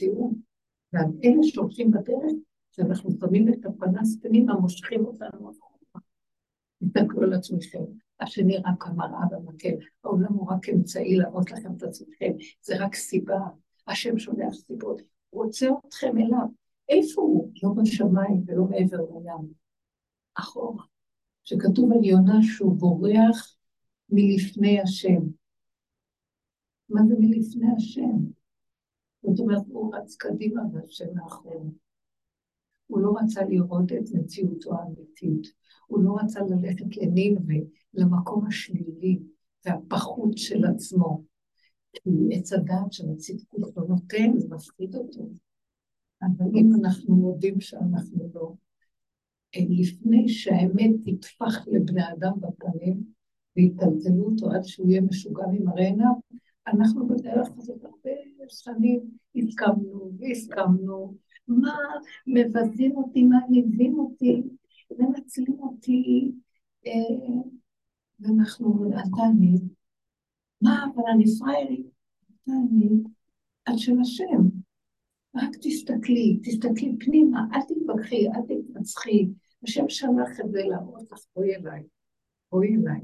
תראו, ועל אלה שהולכים בדרך, שאנחנו שמים את הפנס פנימה, מושכים אותנו אחורה. תסתכלו על עצמכם. השני רק המראה במקל, העולם הוא רק אמצעי להראות לכם את עצמכם, זה רק סיבה, השם שולח סיבות, הוא רוצה אתכם אליו. איפה הוא? לא בשמיים ולא מעבר לים. אחורה. שכתוב על יונה שהוא בורח מלפני השם. מה זה מלפני השם? זאת אומרת, הוא רץ קדימה והשם מאחור. הוא לא רצה לראות את מציאותו האמיתית. הוא לא רצה ללכת לנינווה, למקום השלילי והפחות של עצמו. כי עץ הדעת של הצדקות לא נותן, זה מפחיד אותו. אבל אם אנחנו מודים שאנחנו לא, אה, לפני שהאמת תטפח לבני אדם בפנים ויטלטלו אותו עד שהוא יהיה משוגע ממראה עיניו, אנחנו בדרך הזאת הרבה שנים הסכמנו והסכמנו, מה מבזים אותי, מה מעליבים אותי, מנצלים אותי, אה, ואנחנו, אתה אני, מה, אבל אני פריירית, אתה אני, את של השם. רק תסתכלי, תסתכלי פנימה, אל תתווכחי, אל תתנצחי. השם שלח את זה להראות לך, בואי אליי, בואי אליי.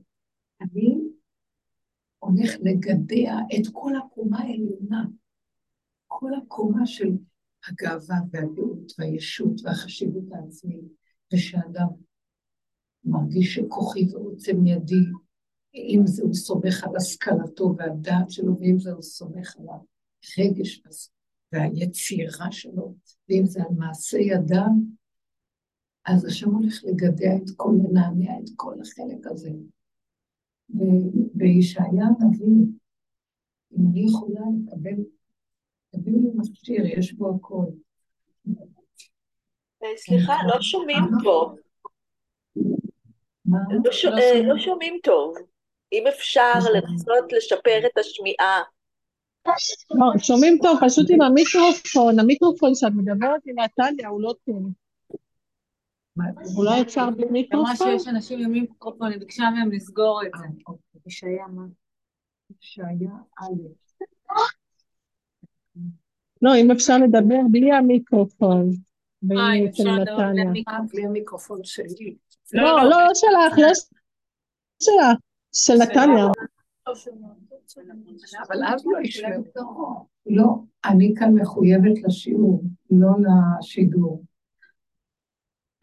אני הולך לגדע את כל הקומה העליונה, כל הקומה של הגאווה והגאות והישות והחשיבות העצמית, ושאדם מרגיש שכוחי ועוצם ידי, אם זה הוא סומך על השכלתו והדעת שלו, ואם זה הוא סומך על הרגש והיצירה שלו, ואם זה על מעשה ידיו, אז השם הולך לגדע את כל, לנענע את כל החלק הזה. בישעיה הנביא, אם אני יכולה לקבל, תביאו לי מכשיר, יש בו הכל. אה, סליחה, לא שומעים טוב. לא, לא, אה, לא שומעים טוב. אם אפשר לנסות לשפר את השמיעה. לא, שומעים טוב, פשוט עם המיקרופון, המיקרופון שאת מדברת עם נתניה הוא לא טוב. אולי אפשר בלי מיקרופון? אמרה שיש אנשים עם מיקרופון, היא ביקשה מהם לסגור את זה. ישעיה מה? ישעיה א'. לא, אם אפשר לדבר בלי המיקרופון. אה, אפשר לדבר בלי המיקרופון שלי. לא, לא, לא שלך, לא שלך, של נתניה. אבל אז לא ישמעו. לא, אני כאן מחויבת לשיעור, לא לשידור.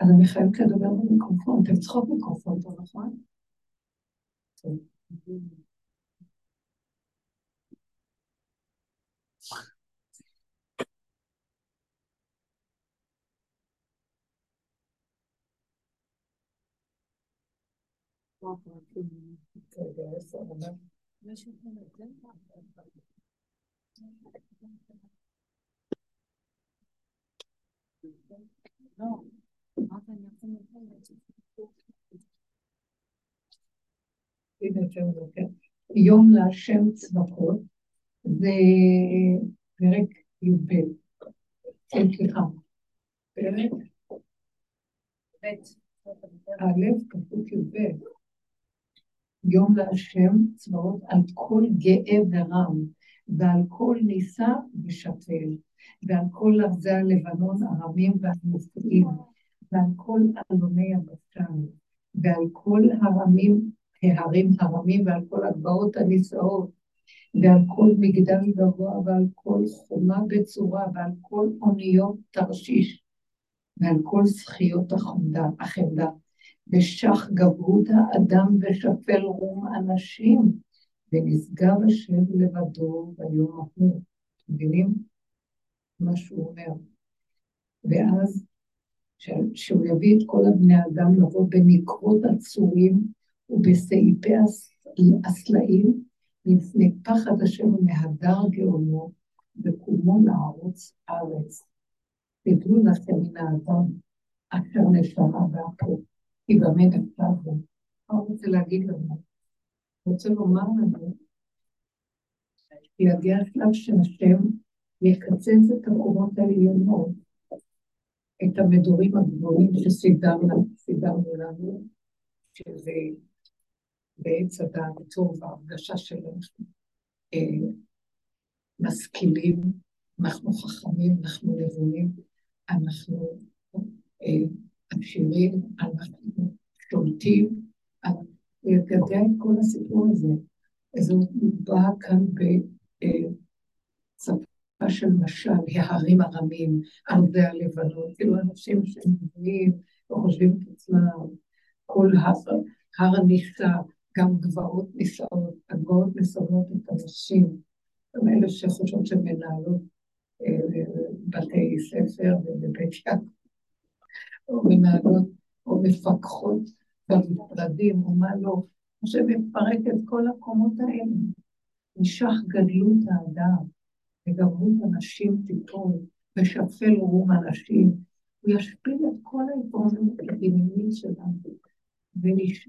אז אני חייבת לדבר במיקרופון. אתם צריכות מיקרופון פה, נכון? יום להשם צבחות, זה פרק י"ב. כן, סליחה. פרק א', כפות י"ב. יום להשם צבאות על כל גאה ורם, ועל כל נישא ושפל, ועל כל ארזי הלבנון הרמים והמופלאים, ועל כל אלוני הבשן, ועל כל הרמים, ההרים הרמים, ועל כל הגבעות הנישאות, ועל כל מגדל גבוה, ועל כל חומה בצורה, ועל כל אוניות תרשיש, ועל כל זכיות החמדה, החמדה, ושח גברות האדם ושפל רום אנשים, ונשגב השם לבדו ביום ההוא. מבינים מה שהוא אומר? ואז שהוא יביא את כל הבני אדם לבוא בנקרות עצורים ובסעיפי הסלעים, מפני פחד השם ומהדר גאונו, וקומו לערוץ ארץ. תדעו לכם מן האדם, אשר נשמה באפו, כי במה נפתח בו. מה הוא רוצה להגיד לנו? הוא רוצה לומר לנו, שיגיע השלב של השם יקצץ את הקומות העליונות, את המדורים הגבוהים שסידרנו, סידרנו לנו, שזה בעץ הדעת טוב, ההרגשה של אה, משכילים, אנחנו חכמים, אנחנו נבונים, אנחנו אה, עשירים, אנחנו שולטים, לגדל את כל הסיפור הזה. אז הוא בא כאן בשפה של משל, ההרים הרמים, ערבי הלבנון, כאילו אנשים שמבינים וחושבים את עצמם, כל הר, הר הניסה, גם גבעות נישאות, הגבעות מסמלות את הנשים, גם אלה שחושבות שהן מנהלות אה, בתי ספר ובבית יעקב, או מנהלות או מפקחות במשרדים או מה לא, שמפרק את כל הקומות האלה. נשך גדלות האדם, וגברות הנשים תיפול, ושפל רום הנשים, הוא ישפיל את כל העקרונות הפנימיים שלנו,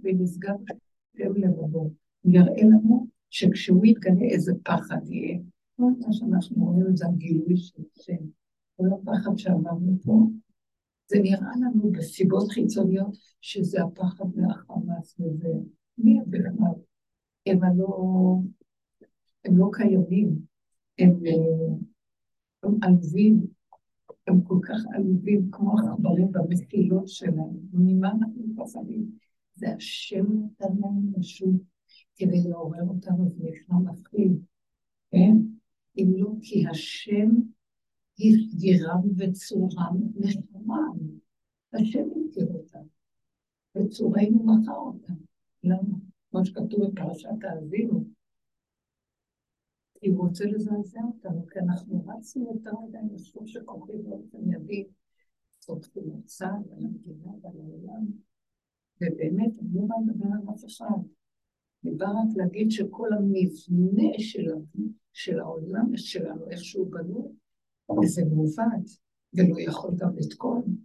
ונשגב השם לבדו. הוא יראה לנו שכשהוא יתגלה איזה פחד יהיה, כל מה שאנחנו רואים זה הגילוי של השם. כל הפחד שעברנו פה, זה נראה לנו בסיבות חיצוניות שזה הפחד מהחמאס וזה, מי בכלל? הם הם לא קיימים, הם, הם עלובים, הם כל כך עלובים כמו העכברים במסילות שלהם. ממה אנחנו מפחדים? זה השם נתן להם משהו כדי לעורר אותנו ולפני מפחיד, כן? אם לא כי השם הסגירם וצורם נחמם. השם הכיר אותם, וצורנו מכר אותם. למה? כמו שכתוב בפרשת האזינו. כי הוא רוצה לזעזע אותנו, כי אנחנו רצנו יותר מדי משום שקוראים באופן ידי, צודקים לצה"ל ועל המדינה ועל העולם. ובאמת, אני לא באה לדבר על אף אחד. אני באה רק להגיד שכל המבנה של העולם שלנו, איך שהוא בנוי, וזה מעוות, ולא יכול גם לתקון.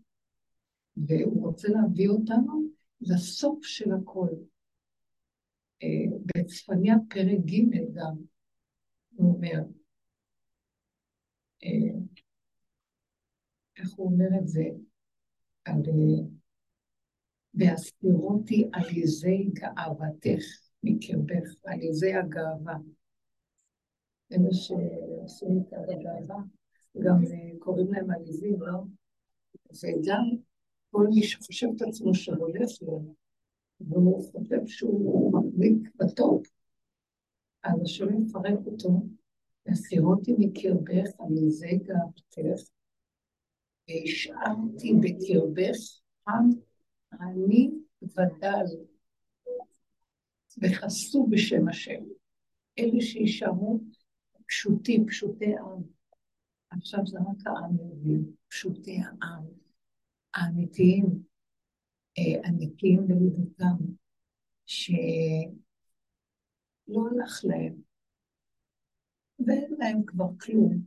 והוא רוצה להביא אותנו לסוף של הכל. אה, בצפניה פרק ג' גם, הוא אומר, אה, איך הוא אומר את זה? על אה, והסתירותי על יזי גאוותך מקרבך, על יזי הגאווה. אלה שעושים את הגאווה. גם אה, קוראים להם עליזים, לא? וגם כל מי שחושב את עצמו שהולך לו, והוא חושב שהוא מחזיק בטופ, אז השם יפרק אותו, והסירותי מקרבך על ידי גאוותך, והשארתי בקרבך עם אני ודל, וחסו בשם השם. אלה שישארו פשוטים, פשוטי עם. עכשיו זה רק העם יהודי, פשוטי העם, האמיתיים, אה, בליבותם, שלא הלך להם, ואין להם כבר כלום,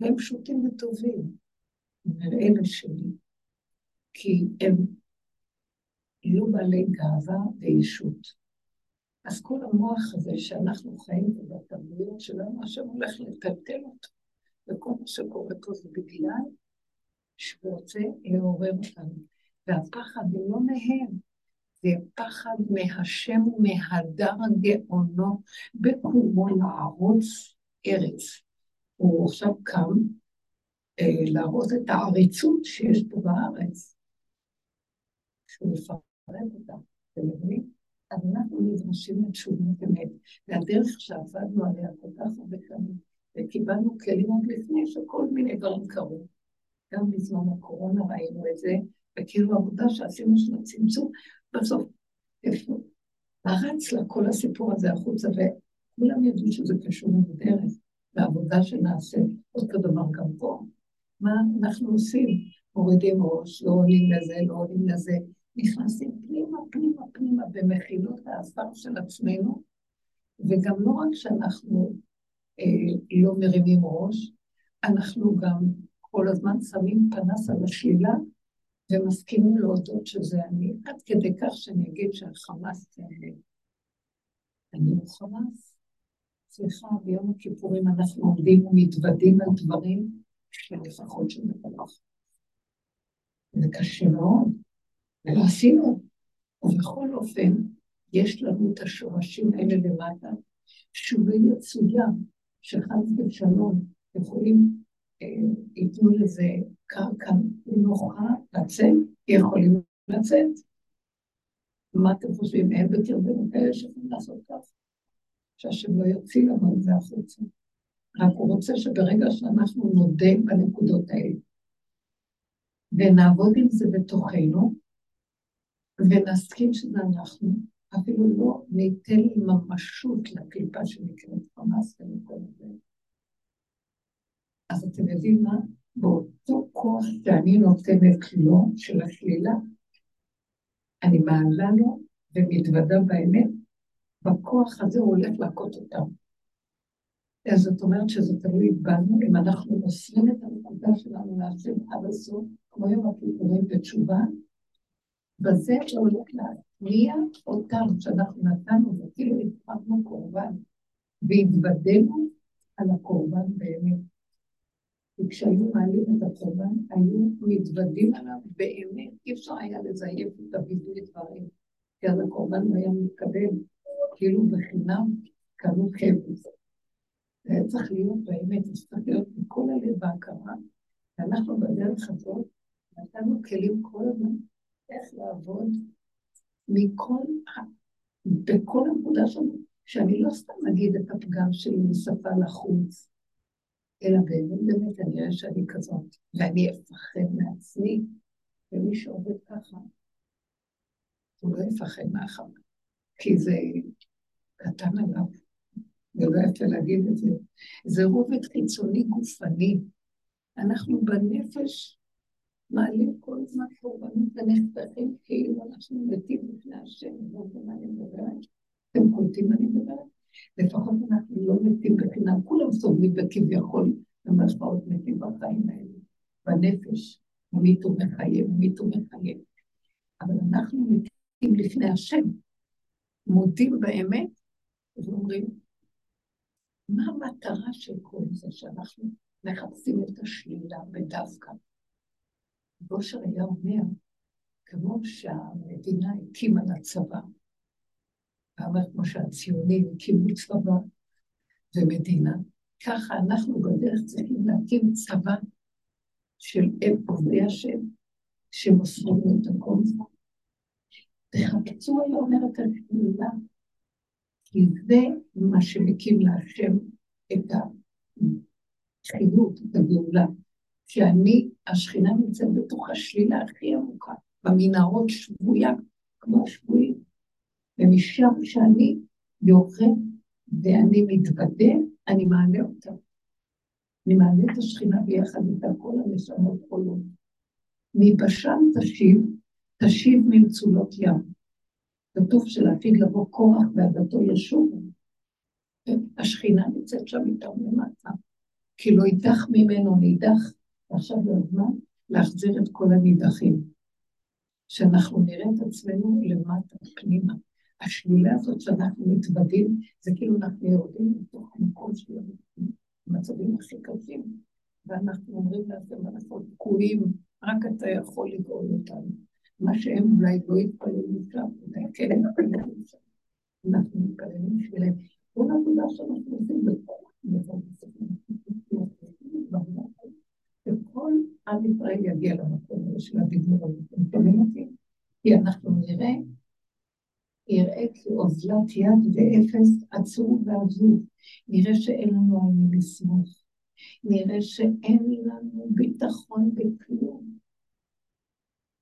והם פשוטים וטובים, אלה שלי, כי הם יהיו בעלי גאווה וישות. אז כל המוח הזה שאנחנו חיים בו בתרבויות שלנו, השם הולך לטלטל אותו. וכל מה שקורה פה זה בגלל שהוא רוצה לעורר אותנו. והפחד הוא לא מהם, זה פחד מהשם ומהדר גאונו בקומו לערוץ ארץ. הוא עכשיו קם אה, להראות את העריצות שיש פה בארץ, שהוא מפרט אותה, אתם מבינים? אז אנחנו נדרשים לתשובת אמת, והדרך שעבדנו עליה כל כך הרבה שנים, וקיבלנו כלים עוד לפני שכל מיני דברים קרו. גם בזמן הקורונה ראינו את זה, וכאילו עבודה שעשינו של הצמצום, בסוף איפה? פרץ לה כל הסיפור הזה החוצה, וכולם ידעו שזה קשור לדרך, לעבודה שנעשה. אותו דבר גם פה. מה אנחנו עושים? מורידים ראש, לא עולים לזה, לא עולים לזה, נכנסים פנימה, פנימה, פנימה, במחילות העפר של עצמנו, וגם לא רק שאנחנו אה, לא מרימים ראש, אנחנו גם כל הזמן שמים פנס על השלילה ומסכימים להודות שזה אני, עד כדי כך שאני אגיד שהחמאס זה אני. לא חמאס. סליחה, ביום הכיפורים אנחנו עומדים ומתוודים על דברים שלפחות שמבלח. זה קשה מאוד, ולא עשינו. ובכל אופן, יש לנו את השורשים האלה למטה, שובי יצויה, שחס ושלום יכולים ייתנו לזה קרקע נוחה לצאת, יכולים לצאת. מה אתם חושבים? אין בקרבנו כאלה שיכולים לעשות כך? שהשם לא יוציא לנו את זה החוצה. רק הוא רוצה שברגע שאנחנו נודה בנקודות האלה, ונעבוד עם זה בתוכנו, ונסכים שזה אנחנו, אפילו לא ניתן ממשות לקליפה שנקראת חמאס ומכל זה. אז אתם יודעים מה? באותו כוח שאני נותנת לו, של השלילה, אני מעלה לו ומתוודה באמת, בכוח הזה הוא הולך להכות אותם. אז זאת אומרת שזה תלוי בנו, אם אנחנו מוסרים את הנקודה שלנו להשם עד הסוף, כמו יום הכיפורים בתשובה, בזה שהולך להטמיע אותם שאנחנו נתנו, וכאילו התפרנו קורבן, והתוודנו על הקורבן באמת. וכשהיו מעלים את הקורבן, היו מתוודים עליו באמת, אי אפשר היה לזייף את הווידוי דברים, כי אז הקורבן לא היה מתקבל, כאילו בחינם קנו כבש. זה היה צריך להיות באמת, זה צריך להיות מכל הלב בהכרה, ואנחנו בדרך הזאת נתנו כלים כל הזמן איך לעבוד מכל, בכל הנקודה שלנו, שאני לא סתם אגיד את הפגם שלי משפה לחוץ, אלא באמת, באמת אני רואה שאני כזאת, ואני אפחד מעצמי, ומי שעובד ככה, הוא לא יפחד מהחמה, כי זה קטן עליו, ולא יפה להגיד את זה. זה רובד חיצוני גופני. אנחנו בנפש מעלים כל הזמן קורבנות ונחתכים כאילו אנחנו מתים בפני השם, לא יודעים מה אני. אתם קולטים מה אני מדברת? לפחות אנחנו לא מתים בחינם, כולם סובלים בכביכול, במשמעות מתים בחיים האלה, בנפש, ממית ומחייב, ממית ומחייב. אבל אנחנו מתים לפני השם, מודים באמת, ואומרים, מה המטרה של כל זה שאנחנו מחפשים את השלילה בדווקא? בושר היה אומר, כמו שהמדינה הקימה לצבא, ואמר כמו שהציונים הקימו צבא ומדינה, ככה אנחנו בדרך צריכים להקים צבא של עובדי השם, שמוסרים את הכל. תחפצו, היה אומר את השלילה, כי זה מה שמקים להשם את החיות, את הגאולה. שאני, השכינה נמצאת בתוך השלילה הכי עמוקה, במנהרות שבויה, כמו שבויים. ומשם שאני יורד ואני מתוודה, אני מעלה אותה. אני מעלה את השכינה ביחד איתה, כל הנשמות עולות. מבשם תשיב, תשיב ממצולות ים. כתוב שלעתיד לבוא כוח ועדתו ישוב. השכינה נמצאת שם איתם למטה. כי לא יידח ממנו נידח ועכשיו זה הזמן להחזיר את כל הנידחים. שאנחנו נראה את עצמנו למטה, פנימה. השלילה הזאת שאנחנו מתוודים, זה כאילו אנחנו יורדים לתוך המקום של המצבים הכי קשים, ואנחנו אומרים לעצמם, אנחנו תקועים, רק אתה יכול לגאול אותנו. מה שהם אולי לא יתפללו שם, אולי כן יתפללו שם. אנחנו מתפללים בשבילם. כל עבודה שאנחנו עושים בכל שכל עם ישראל יגיע למקום הזה של הדיבור הזה. אתם שומעים אותי? כי אנחנו נראה, יראה כאוזלת יד ואפס עצור ועזוב. נראה שאין לנו על מי לסמוך. נראה שאין לנו ביטחון בכלום.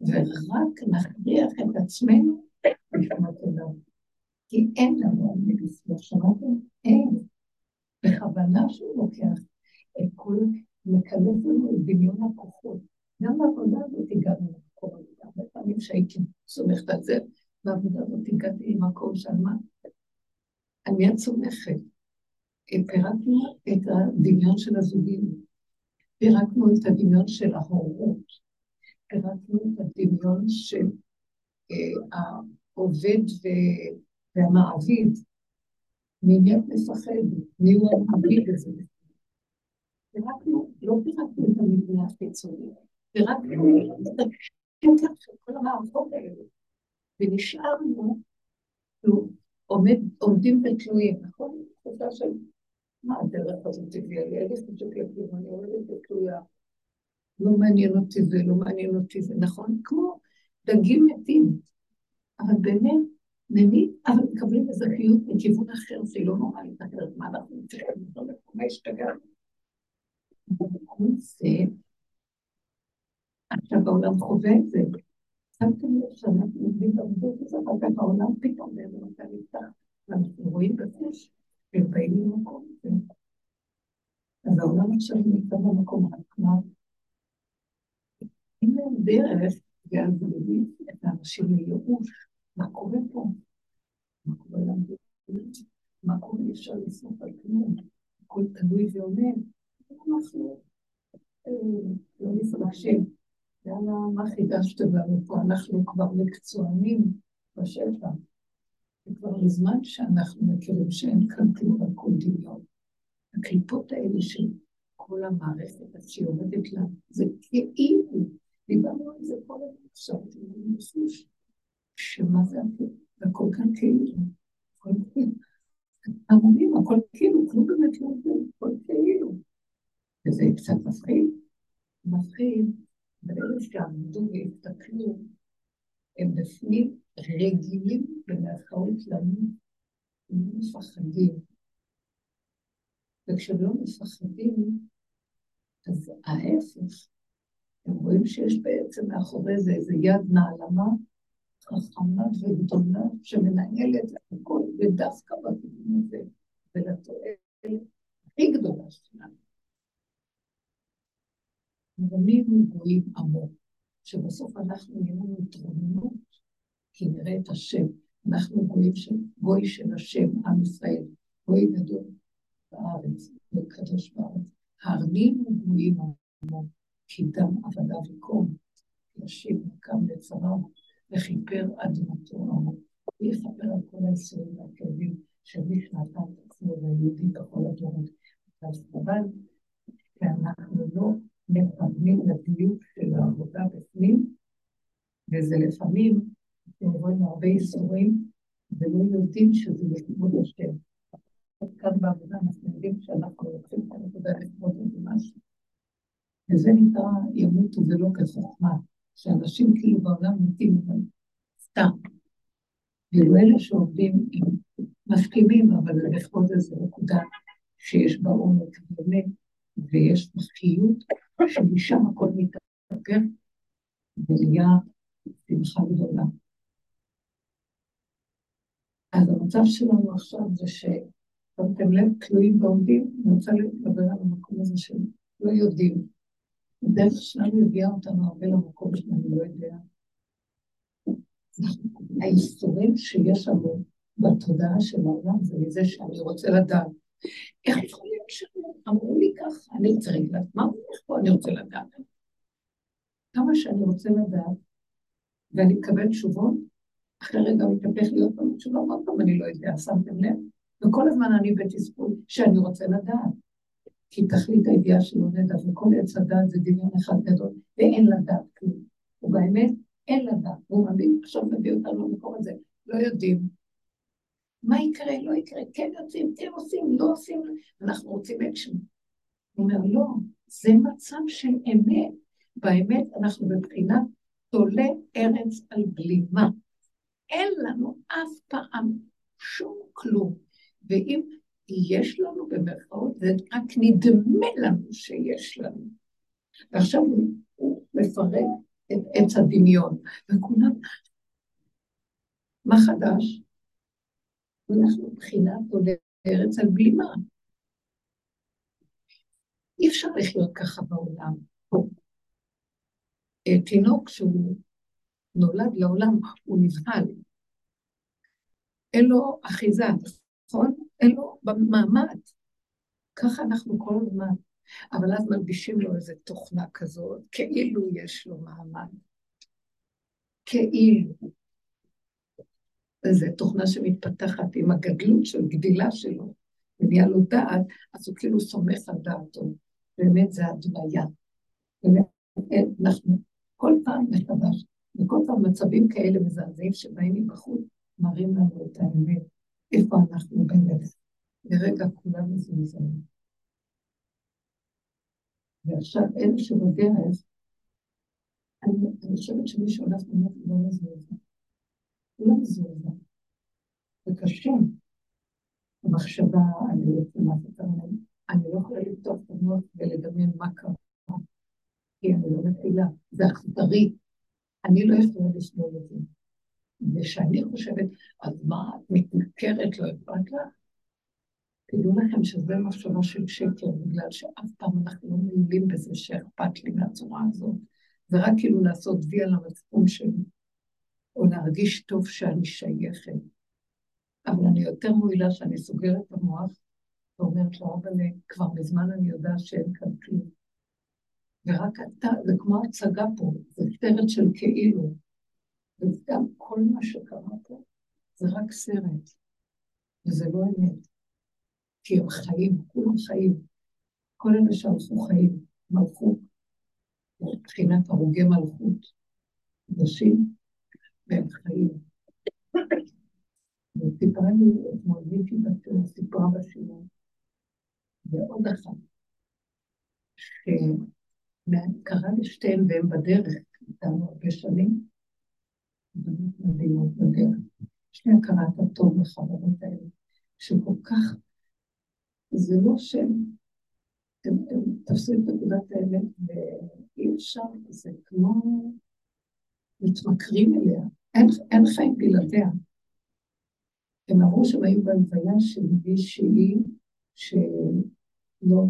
ורק נכריח את עצמנו לפנות אליו. כי אין לנו על מי לסמוך. שמעתם? אין. בכוונה שהוא לוקח את כל מקלף לנו את דמיון הכוחות. גם בעבודה הזאת הגענו למקום הזה, הרבה פעמים שהייתי סומכת על זה, בעבודה הזאת הגעתי למקום של מה? על מי את סומכת? פירקנו את הדמיון של הזוגים, פירקנו את הדמיון של ההורות, פירקנו את הדמיון של אה, העובד והמעביד, ממי את מפחדת? מי הוא המעביד הזה? פירקנו, לא פירקנו את המבנה החיצוני, פירקנו את כל המערכות האלה, ונשארנו, עומד, עומדים ותלויים, נכון? תחושה של מה הדרך הזאת הביאה לי? אני חושבת לכלום, אני עומדת ותלויה. לא מעניין אותי זה, לא מעניין אותי זה, נכון? כמו דגים מתים. אבל באמת, ממי, אבל מקבלים איזה חיות מכיוון אחר, שהיא לא נורמלית אחרת, מה אנחנו צריכים לפה, מה השתגענו? עכשיו העולם חווה את זה. שמתם לב שאנחנו עובדים בעבודות הזאת, אבל העולם פתאום באיזה מצב נפתח, ואנחנו רואים בפש, והם באים למקום הזה. אז העולם עכשיו נמצא במקום רק מה? אין להם דרך, ואז מביא את האנשים לייאוש. מה קורה פה? מה קורה למדינה? מה קורה? אי אפשר לסמוך על כלום. הכל תלוי ועומד. אנחנו אה, לא מתרגשים. יאללה, מה חידשתם לנו פה? אנחנו כבר מקצוענים בשטח. וכבר מזמן שאנחנו מכירים שאין כאן כלום על כל דמיון. הקליפות האלה של כל המערכת, אז שהיא עומדת לה, זה כאילו, דיברנו על זה כל הזמן עכשיו, שמה זה הכל כאן כאילו, הכל כאילו. המונים, הכל כאילו, כלום באמת לא זה, הכל כאילו. וזה קצת מפחיד. מפחיד, ברגע שעמדו והסתכלו, הם בפנים רגילים במרכאות לנו, הם לא מפחדים. וכשהם לא מפחדים, אז ההפך, הם רואים שיש בעצם מאחורי זה איזה יד נעלמה, חכמה וגדולה, שמנהלת הכל, ודווקא בכיוון הזה, ולתועלת הכי גדולה שלנו. מרמים גויים עמוק, שבסוף אנחנו נהיה לנו התרוממות, כי נראה את השם. אנחנו גויים של, גוי של השם, עם ישראל, גוי גדול בארץ, וקדוש בארץ. הערמים גויים עמוק, כי דם עבדה וקום, ישיב וקם לצריו, וכיפר אדמתו עמוק. הוא יכפר על כל האיסורים והכאבים של מי שנתן את עצמו והיהודי בכל הדורות. אז חבל, כי אנחנו לא מכוונים לדיוק של העבודה בפנים, וזה לפעמים, אתם רואים הרבה איסורים, ולא יודעים שזה לכבוד השם. כאן בעבודה אנחנו יודעים שאנחנו לוקחים את העבודה לכבוד איזה משהו. וזה נקרא ימותו ולא כחוכמה, שאנשים כאילו בעולם מתים סתם. ואילו אלה שעובדים הם מסכימים, אבל לכבוד איזה נקודה שיש בה עומק באמת, ויש חיות שמשם הכל מתהפך ונהיה שמחה גדולה. אז המצב שלנו עכשיו זה ששמתם לב, תלויים ועומדים, אני רוצה לדבר על המקום הזה של לא יודעים. הדרך שלנו הביאה אותנו הרבה למקום שאני לא יודע. האיסורים שיש לנו בתודעה של העולם זה מזה שאני רוצה לדעת. איך יכול להיות שאמרו לי ככה, אני רוצה לדעת, מה הולך פה, אני רוצה לדעת. כמה שאני רוצה לדעת, ואני מקבל תשובות, אחרי רגע מתהפך לי עוד פעם תשובה, עוד פעם אני לא יודע, שמתם לב? וכל הזמן אני בתסכול שאני רוצה לדעת. כי תכלית הידיעה שלו נדע, וכל עץ הדעת זה דמיון אחד גדול, ואין לדעת כלום. ובאמת, אין לדעת, והוא מביא, עכשיו מביא אותנו למקום הזה, לא יודעים. מה יקרה, לא יקרה, כן יוצאים, כן עושים, לא עושים, אנחנו רוצים אקשן. הוא אומר, לא, זה מצב של אמת. באמת אנחנו בבחינת תולה ארץ על בלימה. אין לנו אף פעם שום כלום. ואם יש לנו במרכאות, זה רק נדמה לנו שיש לנו. ועכשיו הוא מפרק את עץ הדמיון, וכולם, מה חדש? אנחנו מבחינת עולה ארץ על בלימה. אי אפשר לחיות ככה בעולם. אה, תינוק שהוא נולד לעולם, הוא נבהל. אין לו אחיזה, נכון? אין לו מעמד. ככה אנחנו כל הזמן. אבל אז מלבישים לו איזו תוכנה כזאת, כאילו יש לו מעמד. כאילו. וזו תוכנה שמתפתחת עם הגדלות של גדילה שלו, ונהיה לו דעת, אז הוא כאילו סומך על דעתו. באמת זה הדמיה. אנחנו כל פעם מחדש, וכל פעם מצבים כאלה מזעזעים שבאים מבחוץ, מראים לנו את האמת, איפה אנחנו באמת. לרגע כולם מזועזעים. ועכשיו אלה שבדרך, אני חושבת שמי שהולך באמת לא מזועזע. לא מזועזע. זה קשה. המחשבה על זה קרה אני לא יכולה לפתוח את המוח ולדמיין מה קרה, כי אני לא מפילה, זה אכזרי. אני לא יכולה לסבול את זה. וכשאני חושבת, אז מה, את מתנכרת, לא אכפת לך? תדעו לכם שזה מחשבה של שקר, בגלל שאף פעם אנחנו לא מעילים בזה שאכפת לי מהצורה הזאת. זה רק כאילו לעשות וי על המצפון שלי, או להרגיש טוב שאני שייכת. אבל אני יותר מועילה שאני סוגרת את המוח ואומרת לו, אבל כבר מזמן אני יודעת שאין כאן כלום. ורק אתה, זה כמו הצגה פה, זה סרט של כאילו. וגם כל מה שקרה פה זה רק סרט, וזה לא אמת. כי הם חיים, כולם חיים. כל אלה שהלכו חיים, מלכות, מבחינת הרוגי מלכות, נשים, והם חיים. וסיפרה לי אתמול ויקי בתור, סיפרה בשיעור, ועוד אחת, שקרה לשתיהן והם בדרך איתנו הרבה שנים, בנות מדהימות בדרך. יש לי הכרת הטוב לחברות האלה, שכל כך, זה לא שהם, הם, הם תפסו את נקודת האמת ואי אפשר, זה כמו מתמכרים אליה, אין, אין חיים בלעדיה. הם אמרו שהם היו בהלוויה של מישהי שלא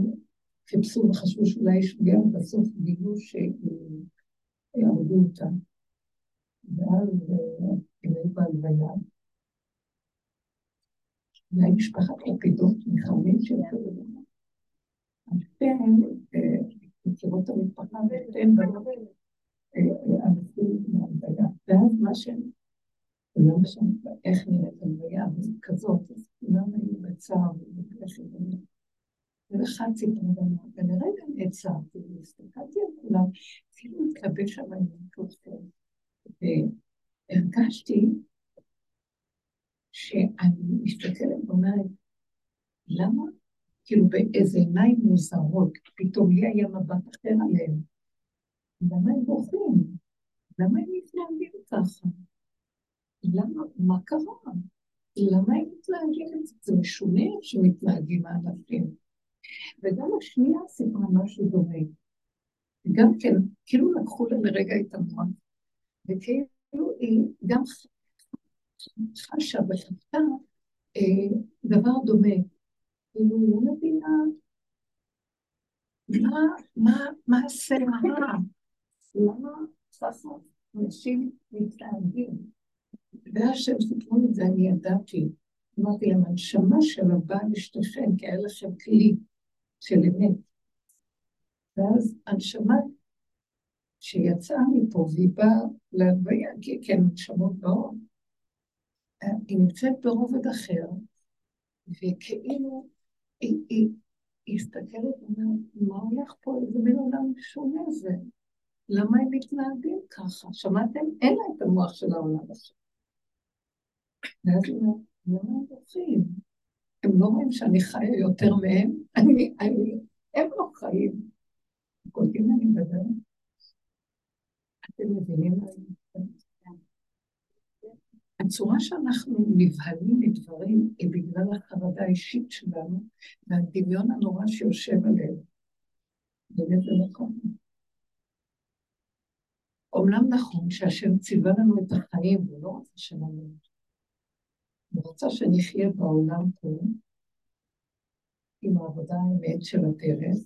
חיפשו וחשבו שאולי יש פגיעה, ובסוף גילו שיהרגו אותה. ואז אה, הם היו בהלוויה. אולי משפחת לפידות מחמין של כזה. אז מכירות את המשפחה ושתיהן בנות אלפים מהלוויה. ואז מה שהם, לא משנה איך נראית הלוויה, כזאת, אז כולם היו בצער ובקשר. ולחד סיפרה לנו, ולרגע נעצרתי והסתכלתי על כולם, כאילו התלבש עליי משהו טוב. והרגשתי שאני מסתכלת ואומרת, למה? כאילו באיזה עיניים מוזרות, פתאום לי היה מבט אחר עליהם. למה הם בוכים? למה הם מתנהגים ככה? למה? מה קרה? למה הם מתנהגים את זה? זה משונה שמתנהגים האנשים. וגם השנייה סיפרה משהו דומה. גם כן, כאילו לקחו לה לרגע את המוח וכאילו היא גם חשה וחוותה אה, דבר דומה. כאילו, היא לא מבינה מה, מה, מה הסלע הרע, למה ככה אנשים מתנהגים. והשם סיפרו את זה, אני ידעתי. אמרתי להם, הנשמה של הבעל אשתכם, כי היה לכם כלי של אמת. ואז הנשמה שיצאה מפה והיא באה להלוויה, כי כן, נשמות באות, היא נמצאת ברובד אחר, וכאילו היא, היא, היא הסתכלת ואומרת, מה הולך פה? איזה מין עולם שונה זה? למה הם מתנהגים ככה? שמעתם? אין לה את המוח של העולם הזה. ואז היא אומרת, למה הם בוכים? הם לא רואים שאני חיה יותר מהם? אני, אני, הם לא חיים. קולטים אני מדברת? אתם מבינים מה אני מדברת? הצורה שאנחנו נבהלים מדברים היא בגלל החרדה האישית שלנו והדמיון הנורא שיושב עליהם. באמת זה נכון. אומנם נכון שהשם ציווה לנו את החיים, ולא רוצה שנמות. הוא רצה שנחיה בעולם פה עם העבודה האמת של הדרך,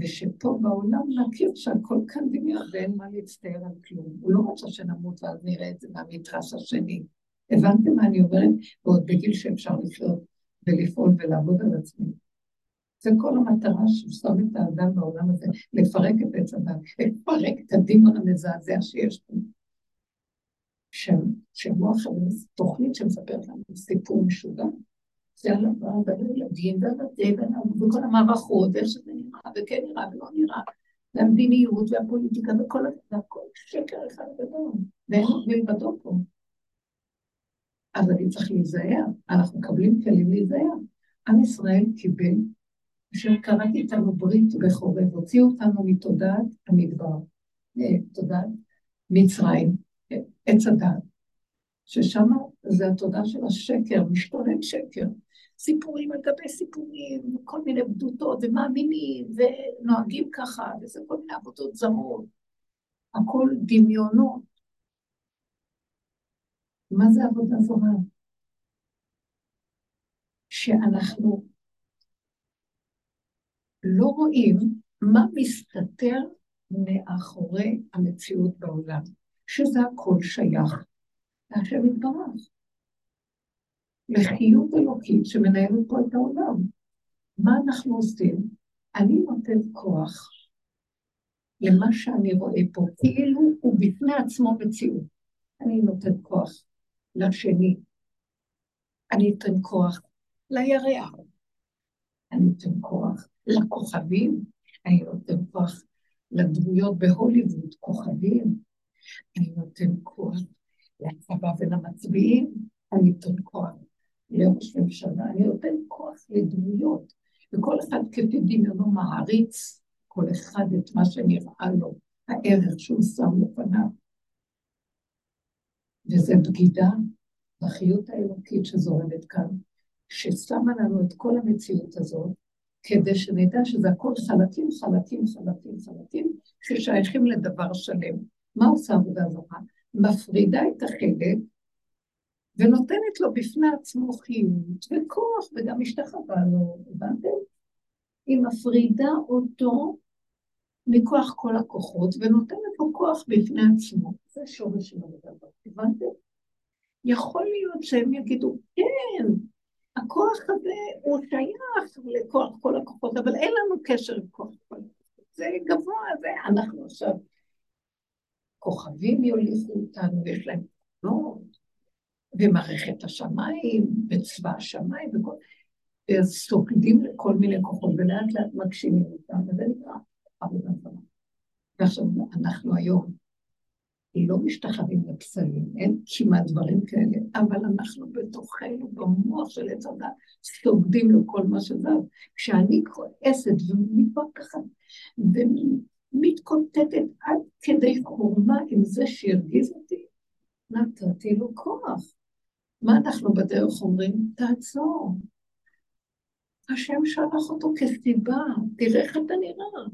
ושפה בעולם נכיר שהכל כאן דמיון ואין מה להצטער על כלום. הוא לא רצה שנמות ואז נראה את זה מהמתרס השני. הבנתם מה אני אומרת? ועוד בגיל שאפשר לחיות ולפעול ולעבוד על עצמי. זה כל המטרה שהוא שם את האדם בעולם הזה, לפרק את עץ הדת, לפרק את הדמיון המזעזע שיש פה. שמוח תוכנית שמספרת לנו סיפור משוגע. זה על הבא, והילדים, והבתי, וכל המערכות, ואיך שזה נראה, וכן נראה ולא נראה, והמדיניות והפוליטיקה וכל הזה, והכל שקר אחד גדול, ואין מלבדו פה. אז אני צריך להיזהר, אנחנו מקבלים כלים להיזהר. עם ישראל קיבל, אשר קראתי איתנו ברית בחורב, הוציאו אותנו מתודעת המדבר, אה, תודעת מצרים, עץ הדת, ששם זה התודעה של השקר, משתולל שקר. סיפורים על גבי סיפורים, כל מיני בדותות, ומאמינים, ונוהגים ככה, וזה כל מיני עבודות זרות. הכל דמיונות. מה זה עבודה זרה? שאנחנו לא רואים מה מסתתר מאחורי המציאות בעולם, שזה הכל שייך להשם יתברך, לחיות אלוקית שמנהלת פה את העולם. מה אנחנו עושים? אני נותן כוח למה שאני רואה פה, כאילו הוא בפני עצמו מציאות. אני נותן כוח לשני, אני אתן כוח לירח, אני אתן כוח לכוכבים, אני נותן כוח לדמויות בהוליווד, כוכבים, אני נותן כוח לצבא ולמצביעים, אני נותן כוח לראש ממשלה, אני נותן כוח לדמויות, וכל אחד כפי דמיונו מעריץ כל אחד את מה שנראה לו, הערך שהוא שם לפניו. וזה בגידה בחיות האלוקית שזורמת כאן, ששמה לנו את כל המציאות הזאת, כדי שנדע שזה הכל חלקים, חלקים, חלקים, חלקים, ששייכים לדבר שלם. מה עושה עבודה זרה? מפרידה את החלק ונותנת לו בפני עצמו חיות וכוח, וגם משתחווה לו, הבנתם? היא מפרידה אותו מכוח כל הכוחות ונותנת לו כוח בפני עצמו. זה שורש של הדבר, הבנתם? יכול להיות שהם יגידו, כן, הכוח הזה הוא שייך לכוח כל הכוחות, אבל אין לנו קשר עם כוח כל הכוחות. זה גבוה, זה אנחנו עכשיו. כוכבים יוליכו אותנו, יש להם תכונות, ומערכת השמיים, וצבא השמיים, וכל... סוגדים לכל מיני כוחות, ולאט לאט מגשימים אותם, וזה נקרא עבודה זרה. ועכשיו אנחנו היום לא משתחווים לפסלים, אין כמעט דברים כאלה, אבל אנחנו בתוכנו, במוח של עץ הדת, סוגדים לו כל מה שזז. כשאני כועסת ומתווכחת ומתקוטטת עד כדי חורמה עם זה שהרגיז אותי, נתתי לו כוח. מה אנחנו בדרך אומרים? תעצור. השם שלח אותו כסיבה, תראה איך אתה נראה.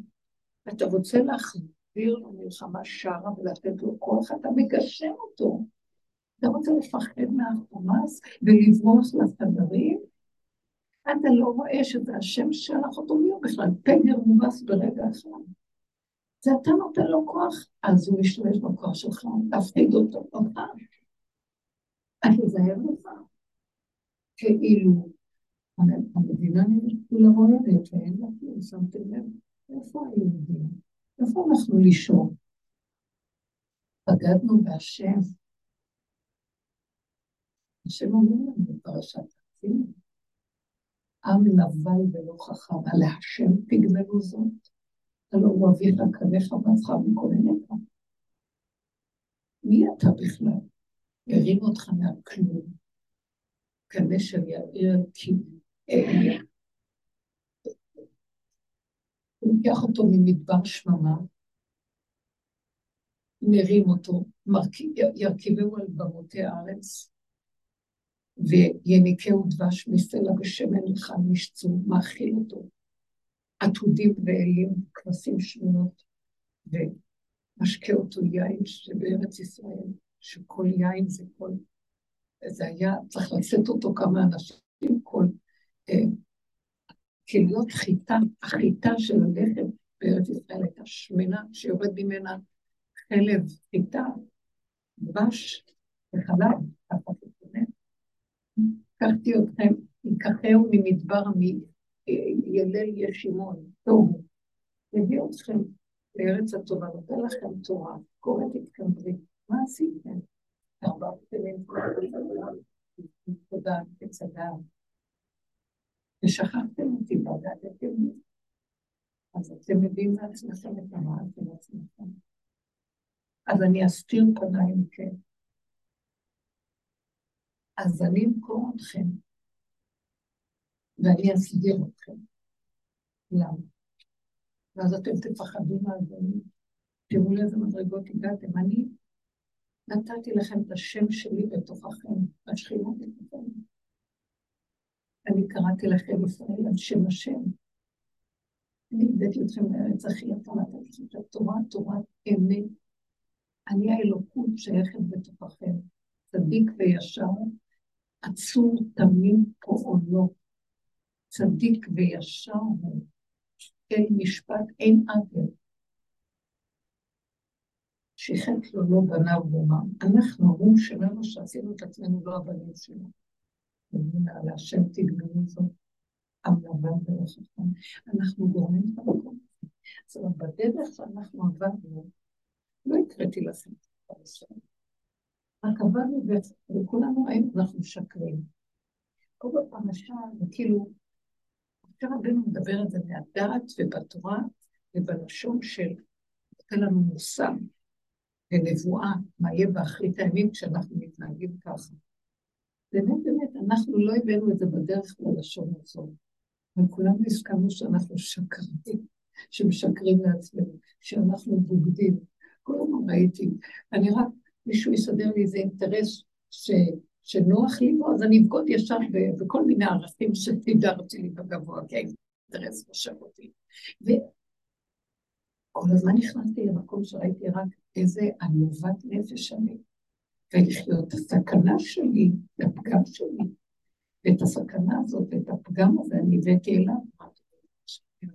אתה רוצה להחזיר. להסביר לו מלחמה שרה ולתת לו כוח, אתה מגשם אותו. אתה רוצה לפחד מהחומאס ולברוח לחדרים? אתה לא רואה שזה השם שלח אותו, מי הוא בכלל? פגר מובס ברגע אחד. זה אתה נותן לו כוח, אז הוא משתמש בכוח שלך, תפחיד אותו אותך. אז תזהר לך. כאילו, המדינה נראית כולה רועדת ואין לה כלום, שמתם לב? איפה היהודים? איפה אנחנו לישון? בגדנו בהשם. השם אומר לנו בפרשת תקציב, עם נבל ולא חכם, על השם תגמלו זאת, הלא הוא אביך כליך ואבך מכל עיניך. מי אתה בכלל? הרים אותך מהכלום, כנש של יאיר כי... הוא לוקח אותו ממדבר שממה, מרים אותו, ירכיבהו על במותי הארץ, ויניקהו דבש מסלע ושמן לחם משצו, מאכיל אותו, עתודים ואלים, כבשים שמנות, ומשקה אותו יין שבארץ ישראל, שכל יין זה כל... זה היה, צריך לשאת אותו כמה אנשים, כל אה, כליות חיטה, החיטה של הלחם בארץ ישראל הייתה שמנה, שיורד ממנה חלב, חיטה, דבש וחלב, ככה זה לקחתי אתכם, ייקחהו ממדבר ילל ישימון, טוב, מביא אתכם לארץ הטובה, נותן לכם תורה, קוראת איתכם ברית, מה עשיתם? ארבעה פתלים, תודה, עץ. ושכחתם אותי בגדתם לי. אז אתם מביאים לעצמכם את המעט של עצמכם. אז אני אסתיר פניי מכם. אז אני אמכור אתכם ואני אסביר אתכם. למה? ואז אתם תפחדו מהדברים. תראו לאיזה מדרגות הגעתם. אני נתתי לכם את השם שלי בתוככם, השכינה בתוככם. אני קראתי לכם ישראל על שם השם. אני הבאתי אתכם לארץ הכי יפה, נתתי לכם את התורה, תורת אמת. אני האלוקות שייכת בתוככם, צדיק וישר, עצור תמים פועלו, צדיק וישר הוא, אין משפט, אין עוול. שחטא לו לא בניו רומם. אנחנו, הוא שלנו שעשינו את עצמנו לא הבנים שלנו. ומנה להשם תגמרו זאת, עם לבן ורחכם. אנחנו גורמים את המקום אומרת, בדרך שאנחנו עברנו, לא הקראתי לכם את הראשון. רק עברנו וכולנו ראינו, אנחנו משקרים. פה בפרשה כאילו, משה רבנו מדבר את זה מהדעת ובתורה ובלשון של נותן לנו מושג ונבואה, מה יהיה באחרית הימים כשאנחנו מתנהגים ככה. באמת, באמת, אנחנו לא הבאנו את זה בדרך ללשון הזאת. וכולנו הסכמנו שאנחנו שקרים, שמשקרים לעצמנו, שאנחנו בוגדים. כולנו ראיתי. אני רק, מישהו יסדר לי איזה אינטרס ש, שנוח לי אז אני אבגוד ישר בכל מיני ערכים שסידרתי לי בגבוה, כי האינטרס חושב אותי. וכל הזמן נכנסתי למקום שראיתי רק איזה עלובת נפש אני. ולחיות את הסכנה שלי, את הפגם שלי. ואת הסכנה הזאת, את הפגם הזה, אני הבאתי אליו.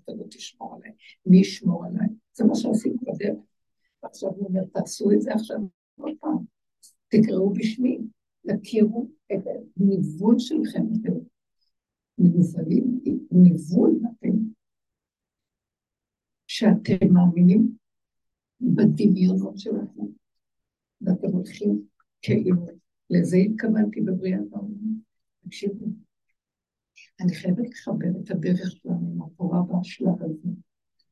אתה לא תשמור עליי, מי ישמור עליי? זה מה שעשיתי בדרך. ועכשיו הוא אומר, תעשו את זה עכשיו עוד פעם. תקראו בשמי, תכירו את הניוון שלכם, אתם מנוולים, ניוון אתם, שאתם מאמינים בדמיונות שלכם, ואתם הולכים כאילו, לזה התכוונתי בבריאת העולם. תקשיבו, אני חייבת לכבד את הדרך שלנו עם התורה והשלב הזה,